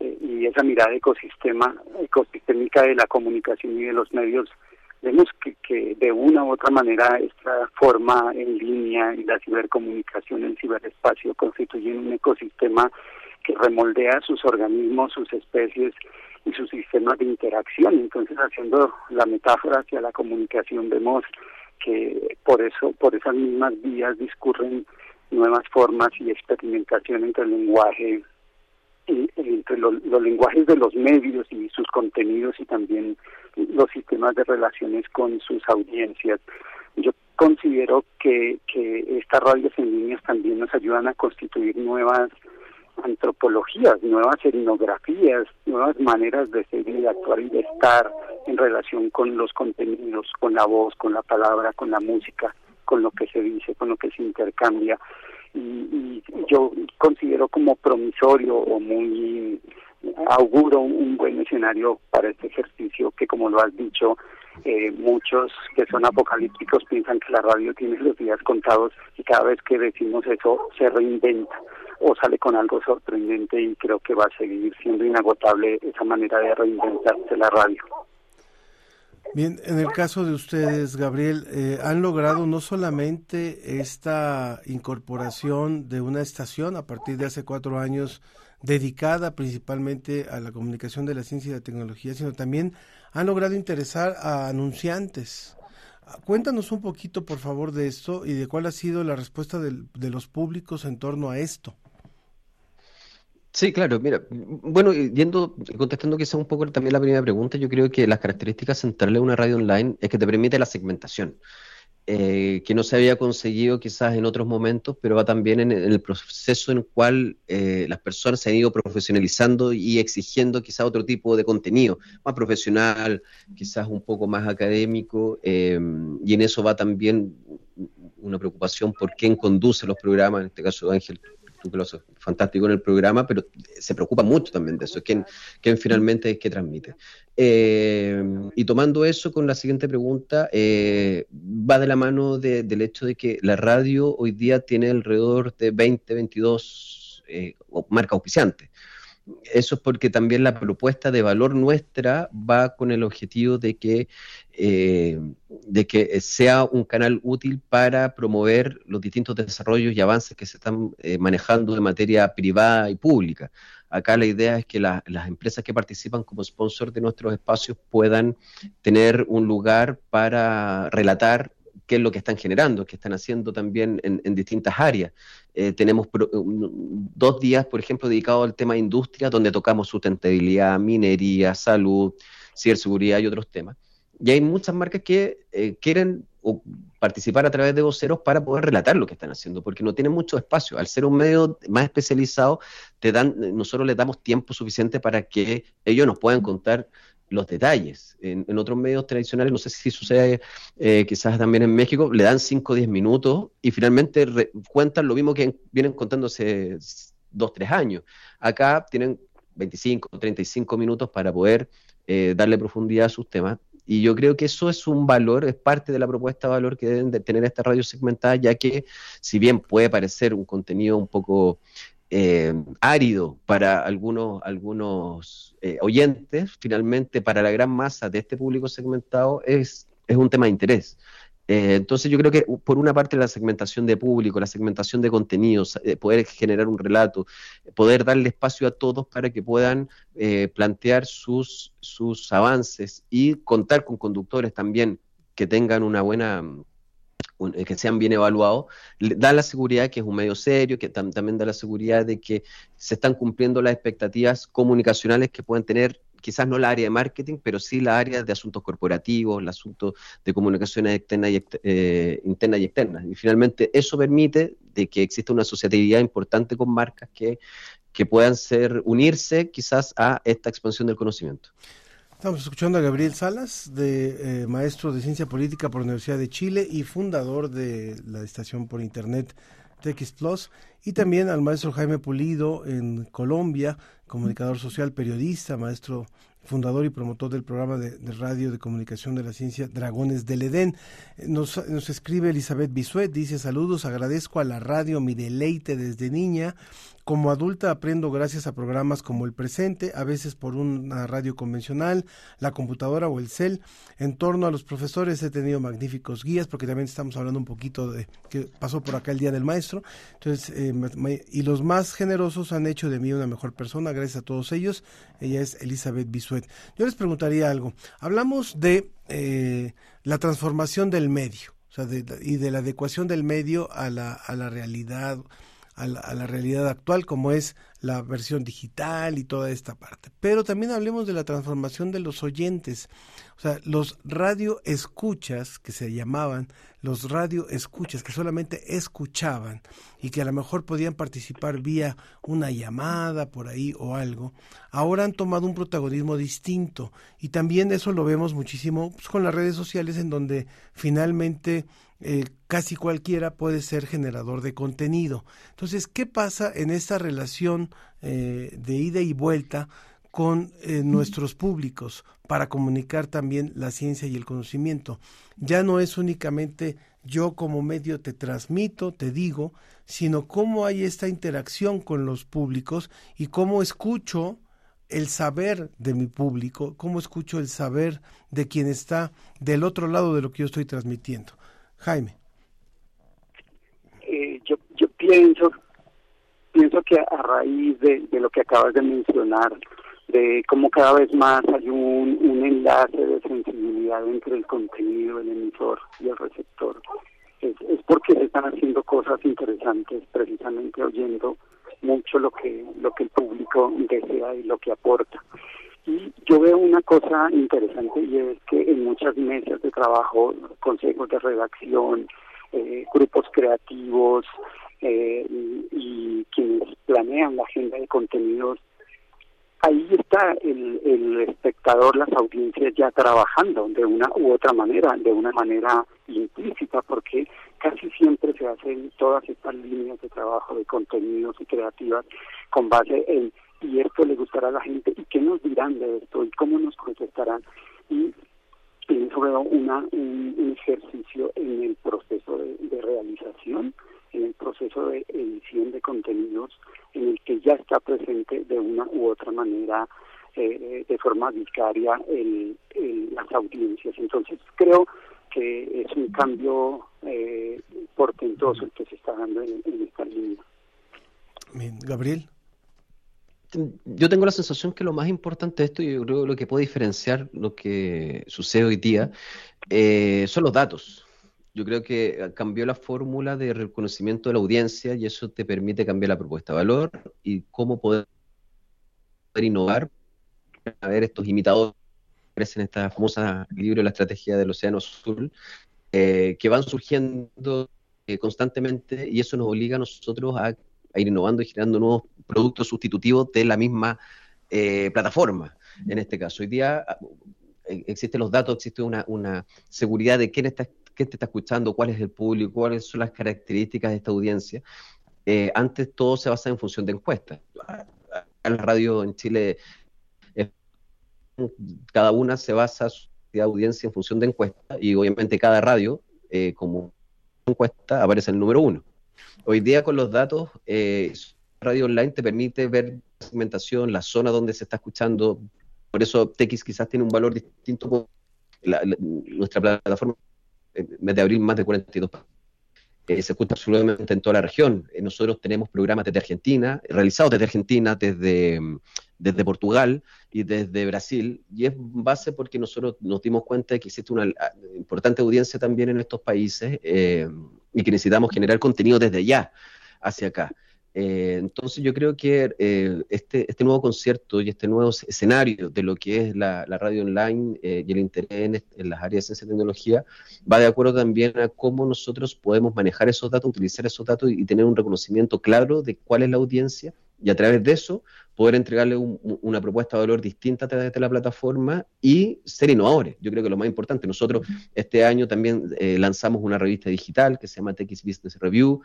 eh, y esa mirada ecosistema, ecosistémica de la comunicación y de los medios, vemos que, que de una u otra manera esta forma en línea y la cibercomunicación, el ciberespacio constituyen un ecosistema que remoldea sus organismos, sus especies y sus sistemas de interacción. Entonces, haciendo la metáfora hacia la comunicación, vemos que por eso, por esas mismas vías discurren nuevas formas y experimentación entre el lenguaje, entre los lenguajes de los medios y sus contenidos y también los sistemas de relaciones con sus audiencias. Yo considero que, que estas radios en líneas también nos ayudan a constituir nuevas antropologías, nuevas etnografías, nuevas maneras de ser y de actuar y de estar en relación con los contenidos, con la voz, con la palabra, con la música, con lo que se dice, con lo que se intercambia. Y, y yo considero como promisorio o muy auguro un buen escenario para este ejercicio que como lo has dicho eh, muchos que son apocalípticos piensan que la radio tiene los días contados y cada vez que decimos eso se reinventa o sale con algo sorprendente y creo que va a seguir siendo inagotable esa manera de reinventarse la radio. Bien, en el caso de ustedes, Gabriel, eh, han logrado no solamente esta incorporación de una estación a partir de hace cuatro años dedicada principalmente a la comunicación de la ciencia y la tecnología, sino también han logrado interesar a anunciantes. Cuéntanos un poquito, por favor, de esto y de cuál ha sido la respuesta de los públicos en torno a esto. Sí, claro, mira, bueno, yendo, contestando quizá un poco también la primera pregunta, yo creo que las características centrales de una radio online es que te permite la segmentación. Eh, que no se había conseguido quizás en otros momentos, pero va también en, el proceso en el cual eh, las personas se han ido profesionalizando y exigiendo quizás otro tipo de contenido, más profesional, quizás un poco más académico, eh, y en eso va también una preocupación por quién conduce los programas, en este caso Ángel fantástico en el programa, pero se preocupa mucho también de eso, quién, quién finalmente es que transmite. Eh, y tomando eso con la siguiente pregunta, eh, va de la mano del hecho de que la radio hoy día tiene alrededor de 20, 22 eh, marcas auspiciantes. Eso es porque también la propuesta de valor nuestra va con el objetivo de que, eh, de que sea un canal útil para promover los distintos desarrollos y avances que se están eh, manejando de materia privada y pública. Acá la idea es que las empresas que participan como sponsor de nuestros espacios puedan tener un lugar para relatar qué es lo que están generando, qué están haciendo también en, distintas áreas. Eh, tenemos dos días, por ejemplo, dedicados al tema de industria, donde tocamos sustentabilidad, minería, salud, ciberseguridad y otros temas. Y hay muchas marcas que eh, quieren participar a través de voceros para poder relatar lo que están haciendo, porque no tienen mucho espacio. Al ser un medio más especializado, te dan, nosotros les damos tiempo suficiente para que ellos nos puedan contar los detalles. En, otros medios tradicionales, no sé si sucede eh, quizás también en México, le dan 5 o 10 minutos y finalmente cuentan lo mismo que vienen contando hace 2 3 años. Acá tienen 25 o 35 minutos para poder eh, darle profundidad a sus temas. Y yo creo que eso es un valor, es parte de la propuesta de valor que deben de tener esta radio segmentada, ya que si bien puede parecer un contenido un poco eh, árido para algunos, algunos eh, oyentes, finalmente para la gran masa de este público segmentado es, es un tema de interés. Eh, entonces yo creo que por una parte la segmentación de público, la segmentación de contenidos, poder generar un relato, poder darle espacio a todos para que puedan plantear sus, sus avances y contar con conductores también que tengan una buena eh, que sean bien evaluados, da la seguridad que es un medio serio, que también da la seguridad de que se están cumpliendo las expectativas comunicacionales que pueden tener quizás no la área de marketing, pero sí la área de asuntos corporativos, el asunto de comunicaciones externas y, eh, internas y externas. Y finalmente eso permite de que exista una asociatividad importante con marcas que, que puedan ser, unirse quizás a esta expansión del conocimiento. Estamos escuchando a Gabriel Salas, de, eh, maestro de Ciencia Política por la Universidad de Chile y fundador de la estación por Internet TX Plus, y también al maestro Jaime Pulido en Colombia, comunicador social, periodista, maestro fundador y promotor del programa de, radio de comunicación de la ciencia Dragones del Edén. Nos, nos escribe Elizabeth Bisuet, dice saludos, agradezco a la radio mi deleite desde niña. Como adulta aprendo gracias a programas como el presente, a veces por una radio convencional, la computadora o el cel. En torno a los profesores he tenido magníficos guías, porque también estamos hablando un poquito de que pasó por acá el Día del Maestro. Entonces, eh, y los más generosos han hecho de mí una mejor persona, gracias a todos ellos. Ella es Elizabeth Bisuet. Yo les preguntaría algo. Hablamos de eh, la transformación del medio o sea, y de la adecuación del medio a la, a la realidad a la, realidad actual como es la versión digital y toda esta parte. Pero también hablemos de la transformación de los oyentes, o sea, los radio escuchas que se llamaban, los radio escuchas que solamente escuchaban y que a lo mejor podían participar vía una llamada por ahí o algo, ahora han tomado un protagonismo distinto y también eso lo vemos muchísimo pues, con las redes sociales en donde finalmente eh, casi cualquiera puede ser generador de contenido. Entonces, ¿qué pasa en esta relación eh, de ida y vuelta con eh, nuestros públicos para comunicar también la ciencia y el conocimiento? Ya no es únicamente yo como medio te transmito, te digo, sino cómo hay esta interacción con los públicos y cómo escucho el saber de mi público, cómo escucho el saber de quien está del otro lado de lo que yo estoy transmitiendo. Jaime. Eh, yo, yo pienso, pienso que a raíz de, lo que acabas de mencionar, de cómo cada vez más hay un, un enlace de sensibilidad entre el contenido, el emisor y el receptor, es, es porque se están haciendo cosas interesantes, precisamente oyendo mucho lo que lo que el público desea y lo que aporta. Y yo veo una cosa interesante y es que en muchas mesas de trabajo, consejos de redacción, eh, grupos creativos eh, y, quienes planean la agenda de contenidos, ahí está el, el espectador, las audiencias ya trabajando de una u otra manera, de una manera implícita, porque casi siempre se hacen todas estas líneas de trabajo de contenidos y creativas con base en y esto le gustará a la gente y qué nos dirán de esto y cómo nos contestarán y veo una, un, ejercicio en el proceso de, realización, en el proceso de edición de contenidos, en el que ya está presente de una u otra manera, eh, de forma vicaria, el, las audiencias. Entonces creo que es un cambio eh, portentoso el que se está dando en, en esta línea. Gabriel yo tengo la sensación que lo más importante de esto, y yo creo lo que puede diferenciar lo que sucede hoy día, eh, son los datos. Yo creo que cambió la fórmula de reconocimiento de la audiencia y eso te permite cambiar la propuesta de valor y cómo poder innovar, a ver estos imitadores en esta famosa libro La estrategia del Océano Azul, eh, que van surgiendo eh, constantemente y eso nos obliga a nosotros a a ir innovando y generando nuevos productos sustitutivos de la misma eh, plataforma. En este caso, hoy día ah, eh, existen los datos, existe una, seguridad de quién, está, quién te está escuchando, cuál es el público, cuáles son las características de esta audiencia. Eh, antes todo se basa en función de encuestas. La radio en Chile, cada una se basa su audiencia en función de encuestas y obviamente cada radio, como encuesta, aparece el número uno. Hoy día con los datos, eh, radio online te permite ver la segmentación, la zona donde se está escuchando. Por eso TX quizás tiene un valor distinto. nuestra plataforma, en mes de abril, más de 42 eh, se escucha absolutamente en toda la región. Eh, nosotros tenemos programas desde Argentina, realizados desde Argentina, desde, desde Portugal y desde Brasil, y es base porque nosotros nos dimos cuenta de que existe una importante audiencia también en estos países eh, y que necesitamos generar contenido desde allá hacia acá. Eh, entonces yo creo que eh, este, este nuevo concierto y este nuevo escenario de lo que es la, radio online eh, y el interés en, las áreas de ciencia y tecnología va de acuerdo también a cómo nosotros podemos manejar esos datos, utilizar esos datos y, tener un reconocimiento claro de cuál es la audiencia y a través de eso poder entregarle una propuesta de valor distinta a través de la plataforma y ser innovadores. Yo creo que lo más importante, nosotros este año también lanzamos una revista digital que se llama TX Business Review,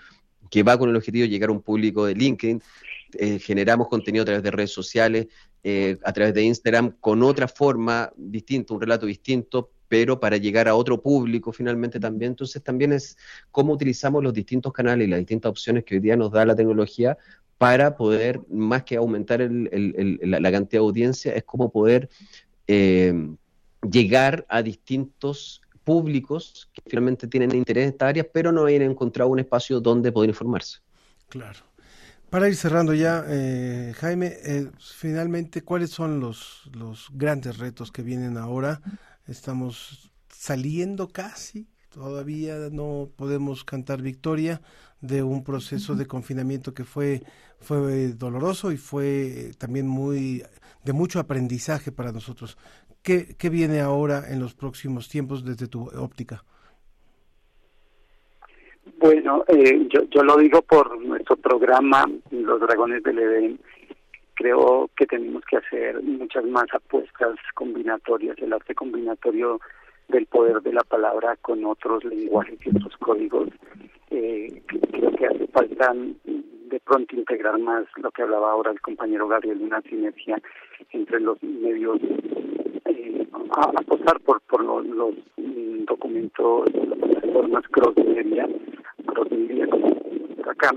que va con el objetivo de llegar a un público de LinkedIn. Eh, generamos contenido a través de redes sociales eh, a través de Instagram con otra forma distinta, un relato distinto, pero para llegar a otro público finalmente también. Entonces también es cómo utilizamos los distintos canales y las distintas opciones que hoy día nos da la tecnología para poder, más que aumentar la, cantidad de audiencia, es cómo poder eh, llegar a distintos públicos que finalmente tienen interés en estas áreas, pero no hayan encontrado un espacio donde poder informarse. Claro. Para ir cerrando ya, eh, Jaime, eh, finalmente, ¿cuáles son los, los grandes retos que vienen ahora? Estamos saliendo casi, todavía no podemos cantar victoria de un proceso de confinamiento que fue, fue doloroso y fue también muy de mucho aprendizaje para nosotros. ¿Qué, qué viene ahora en los próximos tiempos desde tu óptica? Bueno, eh, yo, yo lo digo por nuestro programa Los Dragones del Edén. Creo que tenemos que hacer muchas más apuestas combinatorias, el arte combinatorio del poder de la palabra con otros lenguajes y otros códigos. Eh, creo que hace falta de pronto integrar más lo que hablaba ahora el compañero Gabriel, una sinergia entre los medios, eh, a apostar por, los, los documentos, las formas cross media, cross media como acá,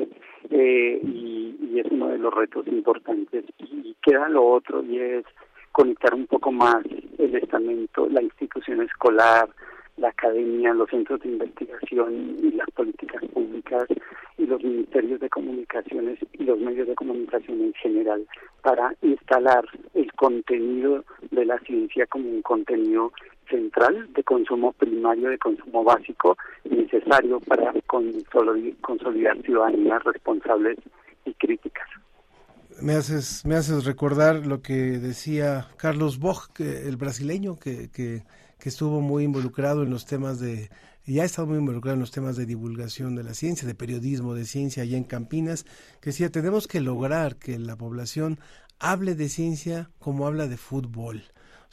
eh, y, y es uno de los retos importantes. Y queda lo otro y es conectar un poco más el estamento, la institución escolar, la academia, los centros de investigación y las políticas públicas y los ministerios de comunicaciones y los medios de comunicación en general para instalar el contenido de la ciencia como un contenido central de consumo primario, de consumo básico, necesario para consolidar ciudadanías responsables y críticas. Me haces, me haces recordar lo que decía Carlos Boch, el brasileño, que, que que estuvo muy involucrado en los temas de, ya ha estado muy involucrado en los temas de divulgación de la ciencia, de periodismo de ciencia allá en Campinas, que decía, tenemos que lograr que la población hable de ciencia como habla de fútbol.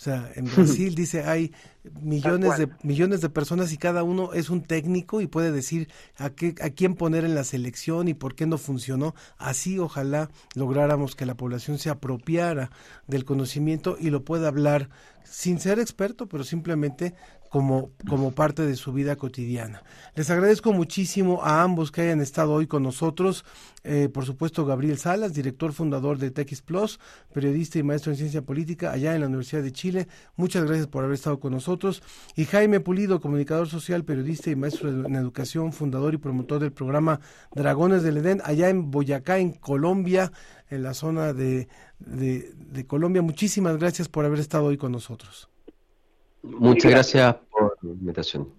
O sea, en Brasil dice hay millones de millones de personas y cada uno es un técnico y puede decir a qué a quién poner en la selección y por qué no funcionó. Así ojalá lográramos que la población se apropiara del conocimiento y lo pueda hablar sin ser experto, pero simplemente como, como parte de su vida cotidiana. Les agradezco muchísimo a ambos que hayan estado hoy con nosotros. Eh, por supuesto, Gabriel Salas, director fundador de TX Plus, periodista y maestro en ciencia política allá en la Universidad de Chile. Muchas gracias por haber estado con nosotros. Y Jaime Pulido, comunicador social, periodista y maestro en educación, fundador y promotor del programa Dragones del Edén, allá en Boyacá, en Colombia, en la zona de, de Colombia. Muchísimas gracias por haber estado hoy con nosotros. Muchas gracias por la invitación.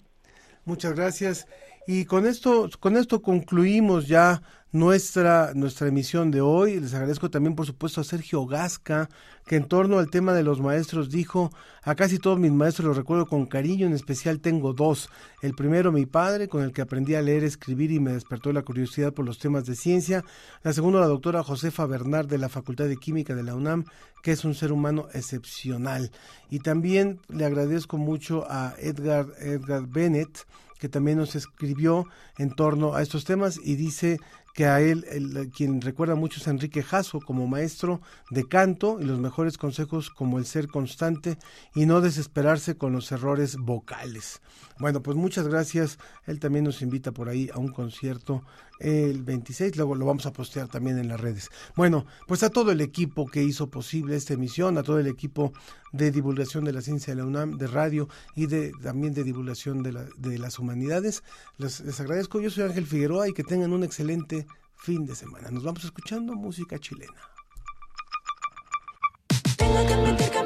Muchas gracias. Y con esto, con esto concluimos ya nuestra, nuestra emisión de hoy. Les agradezco también, por supuesto, a Sergio Gasca, que en torno al tema de los maestros dijo, a casi todos mis maestros los recuerdo con cariño, en especial tengo dos. El primero, mi padre, con el que aprendí a leer, escribir y me despertó la curiosidad por los temas de ciencia. La segunda, la doctora Josefa Bernard de la Facultad de Química de la UNAM, que es un ser humano excepcional. Y también le agradezco mucho a Edgar, Edgar Bennett, que también nos escribió en torno a estos temas y dice que a él, quien recuerda mucho es Enrique Jasso como maestro de canto y los mejores consejos como el ser constante y no desesperarse con los errores vocales. Bueno, pues muchas gracias. Él también nos invita por ahí a un concierto el 26, luego lo vamos a postear también en las redes. Bueno, pues a todo el equipo que hizo posible esta emisión, a todo el equipo de divulgación de la ciencia de la UNAM, de radio y de también de divulgación de, la, de las humanidades, les, les agradezco. Yo soy Ángel Figueroa y que tengan un excelente fin de semana. Nos vamos escuchando música chilena. Tengo que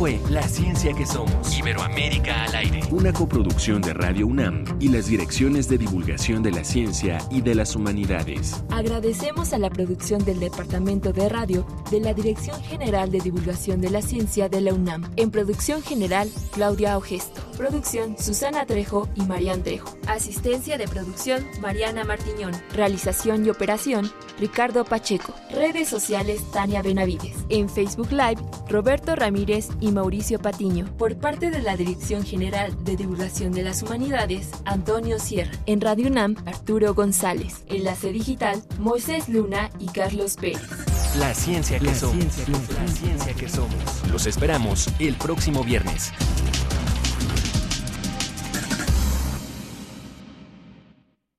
fue La Ciencia que Somos. Iberoamérica al aire. Una coproducción de Radio UNAM y las direcciones de divulgación de la ciencia y de las humanidades. Agradecemos a la producción del Departamento de Radio de la Dirección General de Divulgación de la Ciencia de la UNAM. En producción general, Claudia Augesto. Producción, Susana Trejo y Marian Trejo. Asistencia de producción, Mariana Martiñón. Realización y operación, Ricardo Pacheco. Redes sociales, Tania Benavides. En Facebook Live, Roberto Ramírez y Mauricio Patiño. Por parte de la Dirección General de Divulgación de las Humanidades, Antonio Sierra. En Radio UNAM, Arturo González. Enlace digital, Moisés Luna y Carlos Pérez. La ciencia que somos. la ciencia que somos. Los esperamos el próximo viernes.